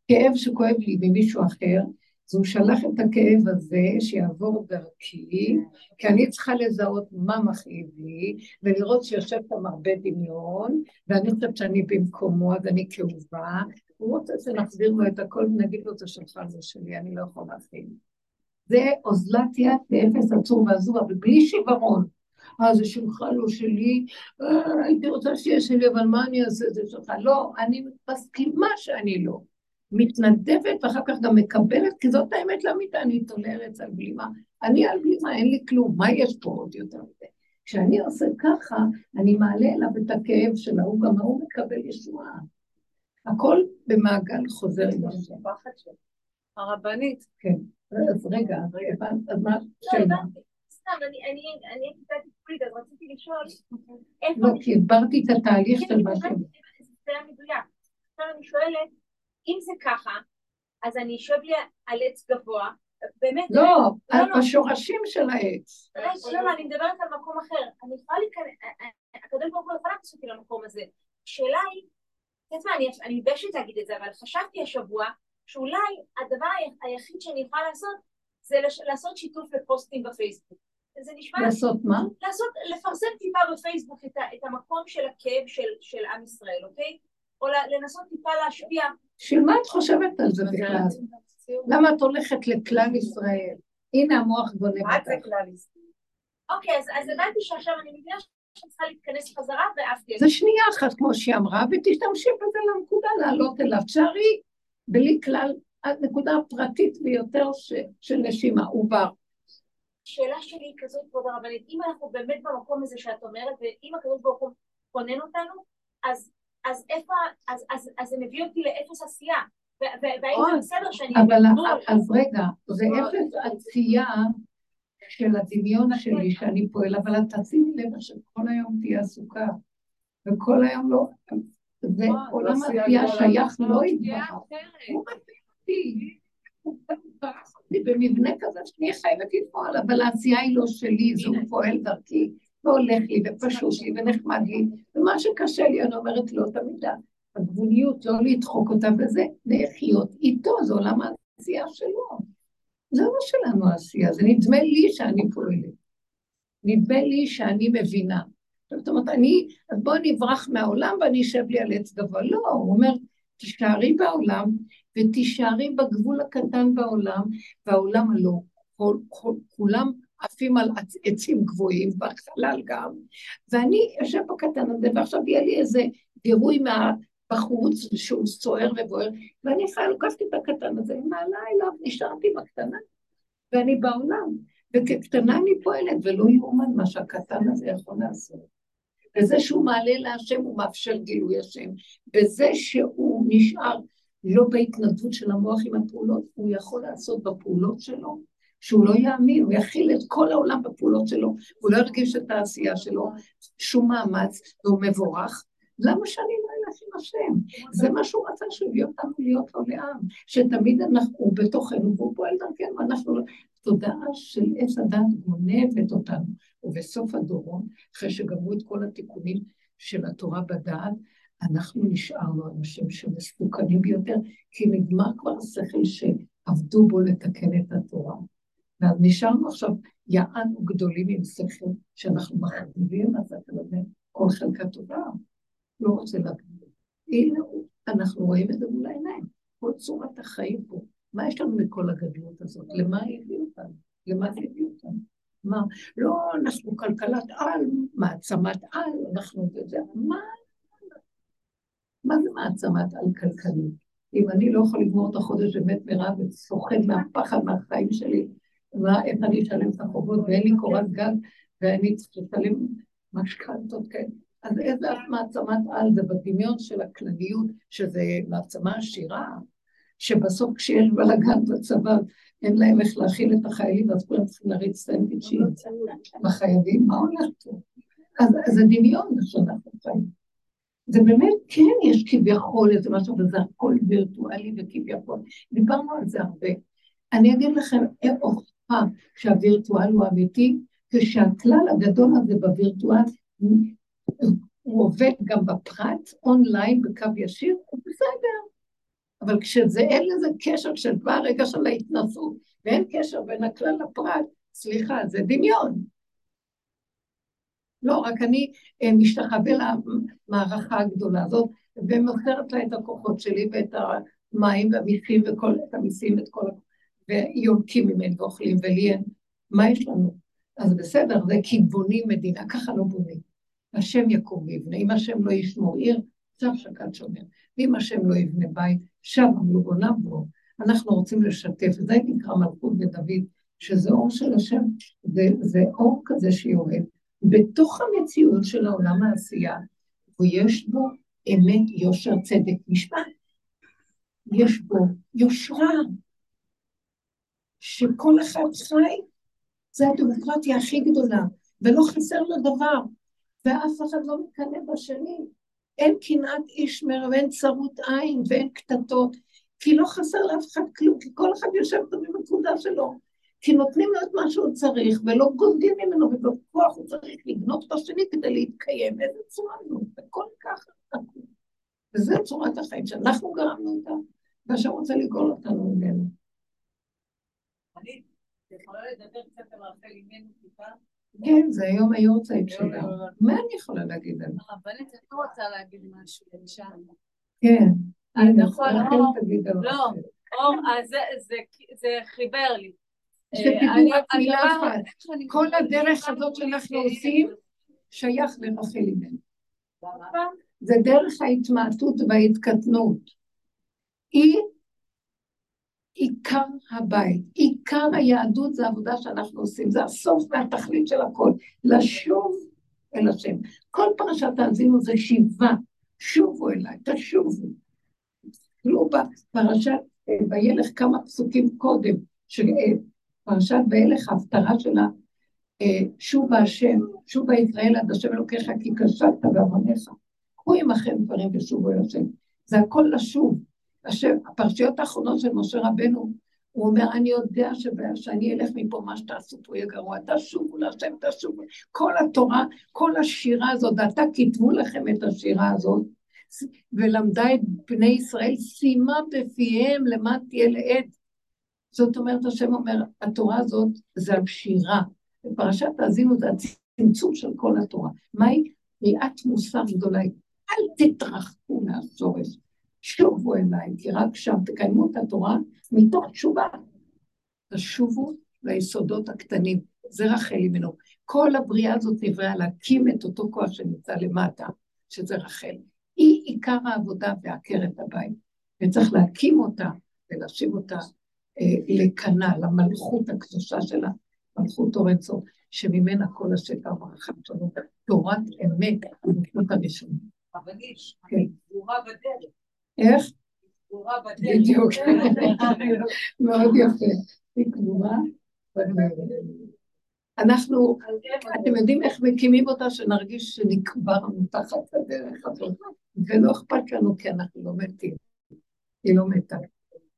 כאב שכואב לי ממישהו אחר, אז הוא שלח את הכאב הזה שיעבור דרכי, כי אני צריכה לזהות מה מכאיב לי, ולראות שיושב שם הרבה דמיון, ואני חושבת שאני במקומו, אז אני כאובה. הוא רוצה שנחזיר לו את הכל ונגיד לו, זה שלך, זה שלי, אני לא יכול להכין. זה אוזלת יד באפס עצור ועזוב, אבל בלי שיוורון. אה, זה שלך, לא שלי, אה, הייתי רוצה שיהיה שלי, אבל מה אני אעשה, זה שלך. לא, אני מסכימה שאני לא. מתנדבת ואחר כך גם מקבלת, כי זאת האמת לאמיתה, אני תולרת על בלימה. אני על בלימה, אין לי כלום, מה יש פה עוד יותר מזה? כשאני עושה ככה, אני מעלה אליו את הכאב של ההוא, גם ההוא מקבל ישועה. הכל במעגל חוזר עם השם. הרבנית, כן. אז רגע, אז רגע, הבנת? אז מה לא, השאלה? סתם, אני, הייתי קצת טיפולית, אז רציתי לשאול. לא, כי הסברתי את התהליך כן, של מה שהם... זה היה מדויק. עכשיו אני שואלת, אם זה ככה, אז אני אשב לי על עץ גבוה, באמת, לא, לא, על- לא. בשורשים של העץ. לא, לא, לא, אני מדברת על מקום אחר. אני יכולה להיכנס, הקדוש ברוך הוא יכול להכניס אותי למקום הזה. השאלה היא, את יודעת מה, אני- מתביישת להגיד את זה, אבל חשבתי השבוע שאולי הדבר היחיד שאני יכולה לעשות זה לעשות שיתוף לפוסטים בפייסבוק. זה נשמע... לעשות מה? לעשות, לפרסם טיפה בפייסבוק את, המקום של הכאב של, של עם ישראל, אוקיי? או לנסות טיפה להשפיע. בשביל מה את חושבת על זה בכלל? למה את הולכת לכלל ישראל? הנה המוח גונב מה זה אותך. כלל ישראל? אוקיי, אז, הבנתי שעכשיו אני מבינה שאני צריכה להתכנס חזרה ועפתי זה שנייה אחת, כמו שהיא אמרה, ותשתמשי בזה לנקודה לעלות אליו. תשארי בלי כלל, הנקודה הפרטית ביותר של נשימה, עובר. השאלה שלי היא כזאת, כבוד הרבנית, אם אנחנו באמת במקום הזה שאת אומרת, ואם הקדוש ברוך הוא כונן אותנו, אז, אז איפה, אז, אז, אז זה מביא אותי לאפס עשייה. והאם זה בסדר שאני... אבל? אז רגע, זה אפס עשייה של הדמיון שלי שאני פועל, אבל את תשימי לב שכל היום תהיה עסוקה, וכל היום לא... זה עולם עשייה שייך לא יתברך. הוא מביא אותי. הוא מברך אותי במבנה כזה שאני חייבת לפעול, אבל העשייה היא לא שלי, זה הוא פועל דרכי, והולך לי, ופשוט לי, ונחמד לי, ומה שקשה לי, אני אומרת לו תמיד, הגבוליות, לא לדחוק אותה בזה, לחיות איתו, זה עולם העשייה שלו. זה לא שלנו העשייה, זה נדמה לי שאני פועלת. נדמה לי שאני מבינה. זאת אומרת, אני, אז בואו נברח מהעולם ואני אשב לי על עץ גבוה. לא, הוא אומר, תישארי בעולם ותישארי בגבול הקטן בעולם, והעולם הלא, כולם עפים על עצ- עצים גבוהים, בחלל גם, ואני אשב בקטן הזה, ועכשיו יהיה לי איזה גירוי מהבחוץ שהוא סוער ובוער, ואני חיה לוקחת את הקטן הזה, ומעלה אליו, נשארתי בקטנה, ואני בעולם. וכקטנה אני פועלת, ולא יאומן מה שהקטן הזה יכול לעשות. וזה שהוא מעלה להשם הוא מאפשר גילוי השם, וזה שהוא נשאר לא בהתנדבות של המוח עם הפעולות, הוא יכול לעשות בפעולות שלו, שהוא לא יאמין, הוא יכיל את כל העולם בפעולות שלו, הוא לא ירגיש את העשייה שלו, שום מאמץ, והוא מבורך. למה שאני לא אלך עם השם? זה מה שהוא רצה שהביא אותנו להיות לו לעם, שתמיד אנחנו בתוכנו, והוא פועל דרכנו, אנחנו לא... תודעה של עץ הדת גונבת אותנו. ובסוף הדורון, אחרי שגמרו את כל התיקונים של התורה בדעת, אנחנו נשארנו אנשים שמסוכנים ביותר, כי נגמר כבר השכל שעבדו בו לתקן את התורה. ואז נשארנו עכשיו יענו גדולים עם שכל, שאנחנו מחריבים, אז אתה יודע, כל חלקה טובה. לא רוצה להגיד. הנה, אנחנו רואים את זה מול העיניים. כל צורת החיים פה. מה יש לנו מכל הגדלות הזאת? למה הביאה אותנו? למה זה הביא אותנו? מה? לא, אנחנו כלכלת על, מעצמת על, אנחנו מה? מה זה מעצמת על כלכלית? אם אני לא יכול לגמור את החודש באמת מרב וסוחד מהפחד מהחיים שלי, מה, איך אני אשלם את החובות ואין לי קורת גג ואני צריך לשלם משכנתות כאלה. אז איזה מעצמת על זה בדמיון של הכלליות, שזה מעצמה עשירה, שבסוף כשיש בלאגן בצבא, אין להם איך להכיל את החיילים, אז כולם צריכים להריץ סנדוויצ'ים בחיילים, מה הולך פה? אז זה דמיון שאנחנו חיים. זה באמת, כן, יש כביכול איזה משהו, וזה הכל וירטואלי וכביכול. דיברנו על זה הרבה. אני אגיד לכם שהווירטואל הוא אמיתי, כשהכלל הגדול הזה בווירטואל, הוא עובד גם בפרט, אונליין, בקו ישיר, הוא בסדר. אבל כשזה אין לזה קשר, כשבא הרגע של ההתנסות, ואין קשר בין הכלל לפרט, סליחה, זה דמיון. לא, רק אני אה, משתחווה למערכה הגדולה הזאת, ומוסרת לה את הכוחות שלי ואת המים והמיסים וכל, את המיסים ואת כל, ויונקים ממני ואוכלים, ולי אין, מה יש לנו? אז בסדר, זה כי בונים מדינה, ככה לא בונים. השם יקום ויבנה, אם השם לא ישמור עיר, שם שקד שומר. ואם השם לא יבנה בית, שם עמלו בונם בו. אנחנו רוצים לשתף, וזה נקרא מלכות בדוד, שזה אור של השם, זה, זה אור כזה שיורד. בתוך המציאות של העולם העשייה, ויש בו אמת, יושר, צדק, משפט. יש בו יושרה, שכל אחד חי, זה הדמוקרטיה הכי גדולה, ולא חסר לו דבר, ואף אחד לא מקנא בשני. אין קנאת איש מרע ואין צרות עין ואין קטטות, כי לא חסר לאף אחד כלום, כי כל אחד יושב טוב עם הנקודה שלו. כי נותנים לו את מה שהוא צריך, ולא גונדים ממנו, ובכוח הוא צריך לגנוב את השני כדי להתקיים. איזה צורה זו, הכל ככה. וזו צורת החיים שאנחנו גרמנו אותה, והשם רוצה לגאול אותנו ממנו. אני יכולה לדבר קצת על רחל אימנו טיפה? כן, זה היום היורצייט שלה. מה אני יכולה להגיד על זה? הרבנית, אני רוצה להגיד משהו, בבקשה. כן. נכון, לא. אור, זה- חיבר לי. שתדעו אני- רק מילה אחת, כל הדרך הזאת שאנחנו. עושים, שייך לרחל אימנו. זה דרך ההתמעטות וההתקטנות. היא עיקר הבית, עיקר היהדות זה העבודה שאנחנו עושים, זה הסוף והתכלית של הכל, לשוב אל השם. כל פרשת האזינו זה שיבה, שובו אליי, תשובו. תסתכלו בפרשת אה, וילך כמה פסוקים קודם, אה, פרשת וילך, ההפטרה שלה, אה, שובה השם, שובה ישראל עד השם אלוקיך כי כשלת בעוונך. קחו עמכם דברים ושובו אל השם. זה הכל לשוב. השם, הפרשיות האחרונות של משה רבנו, הוא אומר, אני יודע שאני אלך מפה, מה שתעשו פה יהיה גרוע, תשובו להשם, תשובו. כל התורה, כל השירה הזאת, ועתה כתבו לכם את השירה הזאת, ולמדה את בני ישראל, סיימה בפיהם למה תהיה לעד. זאת אומרת, השם אומר, התורה הזאת זה השירה. בפרשת תאזינו זה הצמצום של כל התורה. מהי? קריאת מוסר גדולה. אל תתרחקו מהשורש. שובו אליי, כי רק שם תקיימו את התורה מתוך תשובה. תשובו ליסודות הקטנים, זה רחל אימנו. כל הבריאה הזאת נבראה להקים את אותו כוח שנמצא למטה, שזה רחל. היא עיקר העבודה ועקרת הבית, וצריך להקים אותה ולהשיב אותה אה, לקנה, למלכות הקדושה שלה, מלכות אורן צור, שממנה כל השקר ברכה שלנו, תורת אמת, המלכות הראשונה. רבנית, כן. סגורה בדרך. איך? בדיוק. מאוד יפה. היא קבורה. אנחנו, אתם יודעים איך מקימים אותה, שנרגיש שנקברנו תחת הדרך הזאת, ולא אכפת לנו כי אנחנו לא מתים. היא לא מתה.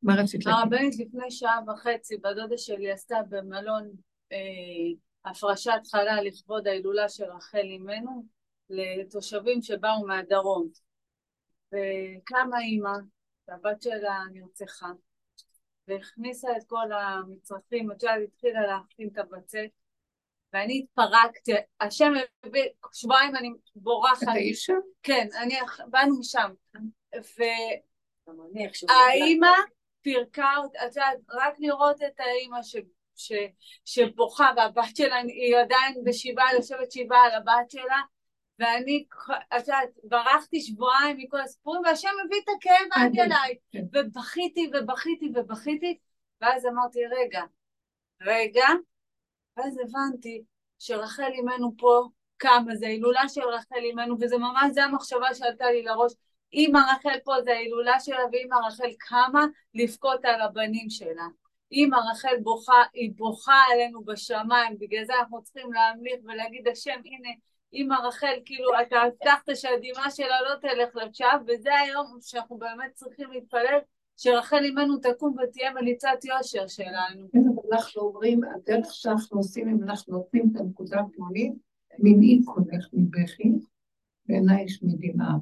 מה רצית להגיד? הרבנית לפני שעה וחצי, בדודה שלי עשתה במלון אה, הפרשת חלה לכבוד ההילולה של רחל אימנו לתושבים שבאו מהדרום. וקמה אימא, והבת שלה נרצחה, והכניסה את כל המצרכים, את יודעת, התחילה להכין את הבצק, ואני התפרקתי, השם הביא, שבועיים אני בורחת. את האישה? כן, אני, באנו משם. ו... גם אני איכשהו- האימא פירקה אותה, את יודעת, רק לראות את האימא ש, ש, שבוכה והבת שלה היא עדיין בשבעה, יושבת שבעה על הבת שלה ואני, את יודעת, ברחתי שבועיים מכל הסיפורים והשם הביא את הכאב עד עד אליי כן. ובכיתי ובכיתי ובכיתי ואז אמרתי רגע, רגע ואז הבנתי שרחל אימנו פה כמה זה ההילולה של רחל אימנו וזה ממש זה המחשבה שעלתה לי לראש אמא רחל פה זה ההילולה שלה ואמא רחל קמה לבכות על הבנים שלה. אמא רחל בוכה, היא בוכה עלינו בשמיים, בגלל זה אנחנו צריכים להמליך ולהגיד השם הנה אמא רחל כאילו אתה הבטחת שהדמעה שלה לא תלך לשווא וזה היום שאנחנו באמת צריכים להתפלל שרחל אימנו תקום ותהיה מליצת יושר שלנו. אנחנו אומרים, הדרך שאנחנו עושים, אם אנחנו נותנים את הנקודה הפנימית, מנעי קולך מבכי, ועינייך מדמעה.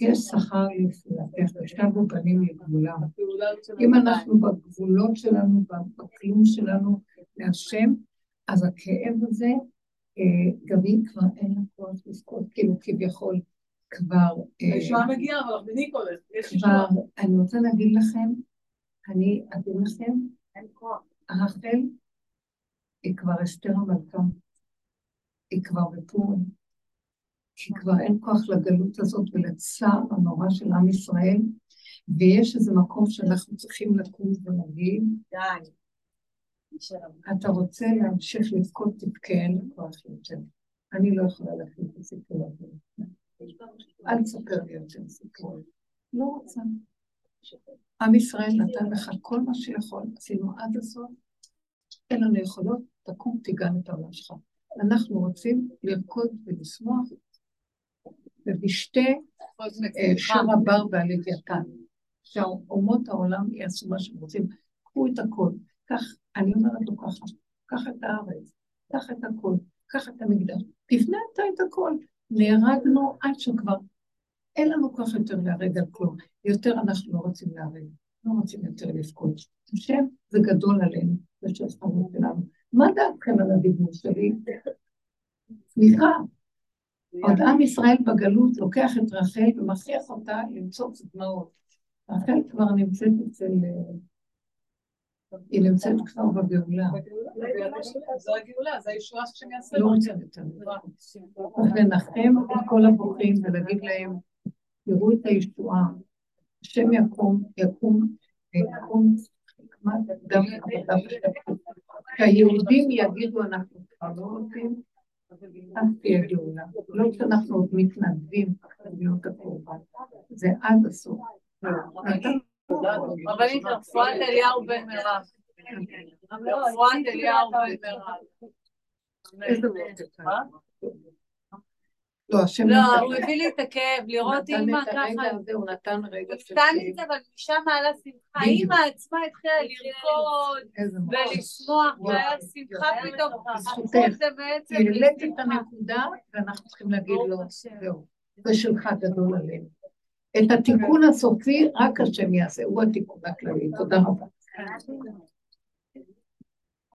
יש שכר לפעולתך, ושבו בנים לגבולם. אם אנחנו בגבולות שלנו, בכלום שלנו להשם, אז הכאב הזה, גם היא כבר אין לה כוח לזכות, כאילו כביכול כבר... אה, הישועה מגיעה, אבל הולך, יש כבר, ישועה. אני רוצה להגיד לכם, אני אגיד לכם, אין כוח. רחל היא כבר אסתר המלכה, היא כבר בפורים, כי כבר אין כוח לגלות הזאת ולצער הנורא של עם ישראל, ויש איזה מקום שאנחנו צריכים לקום ולהגיד, די. אתה רוצה להמשיך לבכות, תבכה, כוח יותר. אני לא יכולה להחליט את הסיפור הזה. אל תספר לי יותר סיפור. לא רוצה. עם ישראל נתן לך כל מה שיכול, עשינו עד הסוף, אין לנו יכולות, תקום, תיגן את העולם שלך. אנחנו רוצים לרקוד ולשמוח, ובשתי אה, שור הבר והלוויתן, שאומות העולם יעשו מה שהם רוצים. קחו את הכל, קח, אני אומרת לו ככה, קח את הארץ, קח את הכל, קח את המקדש, תבנה אתה את הכל. נהרגנו עד שכבר אין לנו כוח יותר להרג על כלום, יותר אנחנו לא רוצים להרג, לא רוצים יותר לבכות. השם זה גדול עלינו, זה שהזכרנו שלנו. מה דעתכם על הדיבור שלי? סליחה, עוד עם ישראל בגלות לוקח את רחל ומכריח אותה למצוא דמעות. רחל כבר נמצאת אצל... היא נמצאת כבר בגאולה. זו הגאולה, זו הישועה שהשם יעשה. לא רוצה יותר. לנחם את כל הבוכים ולהגיד להם, תראו את הישועה, השם יקום, יקום, יקום, דם דם ושפט. כשהיהודים יגידו אנחנו כבר לא רוצים, אז תהיה גאולה. לא כשאנחנו עוד מתנדבים להיות הקורבן. זה עד הסוף. רבנית רפואת אליהו בן מירב. רפואת אליהו בן מירב. לא, לא, נתן- הוא הביא לי את הכאב, לראות נתן אימא ככה. הוא נתן רגע הוא של נתן לי את כאב. זה, אבל משם עלה שמחה. אימא עצמה התחילה לרקוד. ולשמוח. והיה שמחה פתאום. בזכותך. הפכו את העלית. הנקודה, ואנחנו צריכים להגיד לו. זהו, זה שלך גדול עלינו. את התיקון הסופי רק השם יעשה, הוא התיקון הכללי. תודה רבה.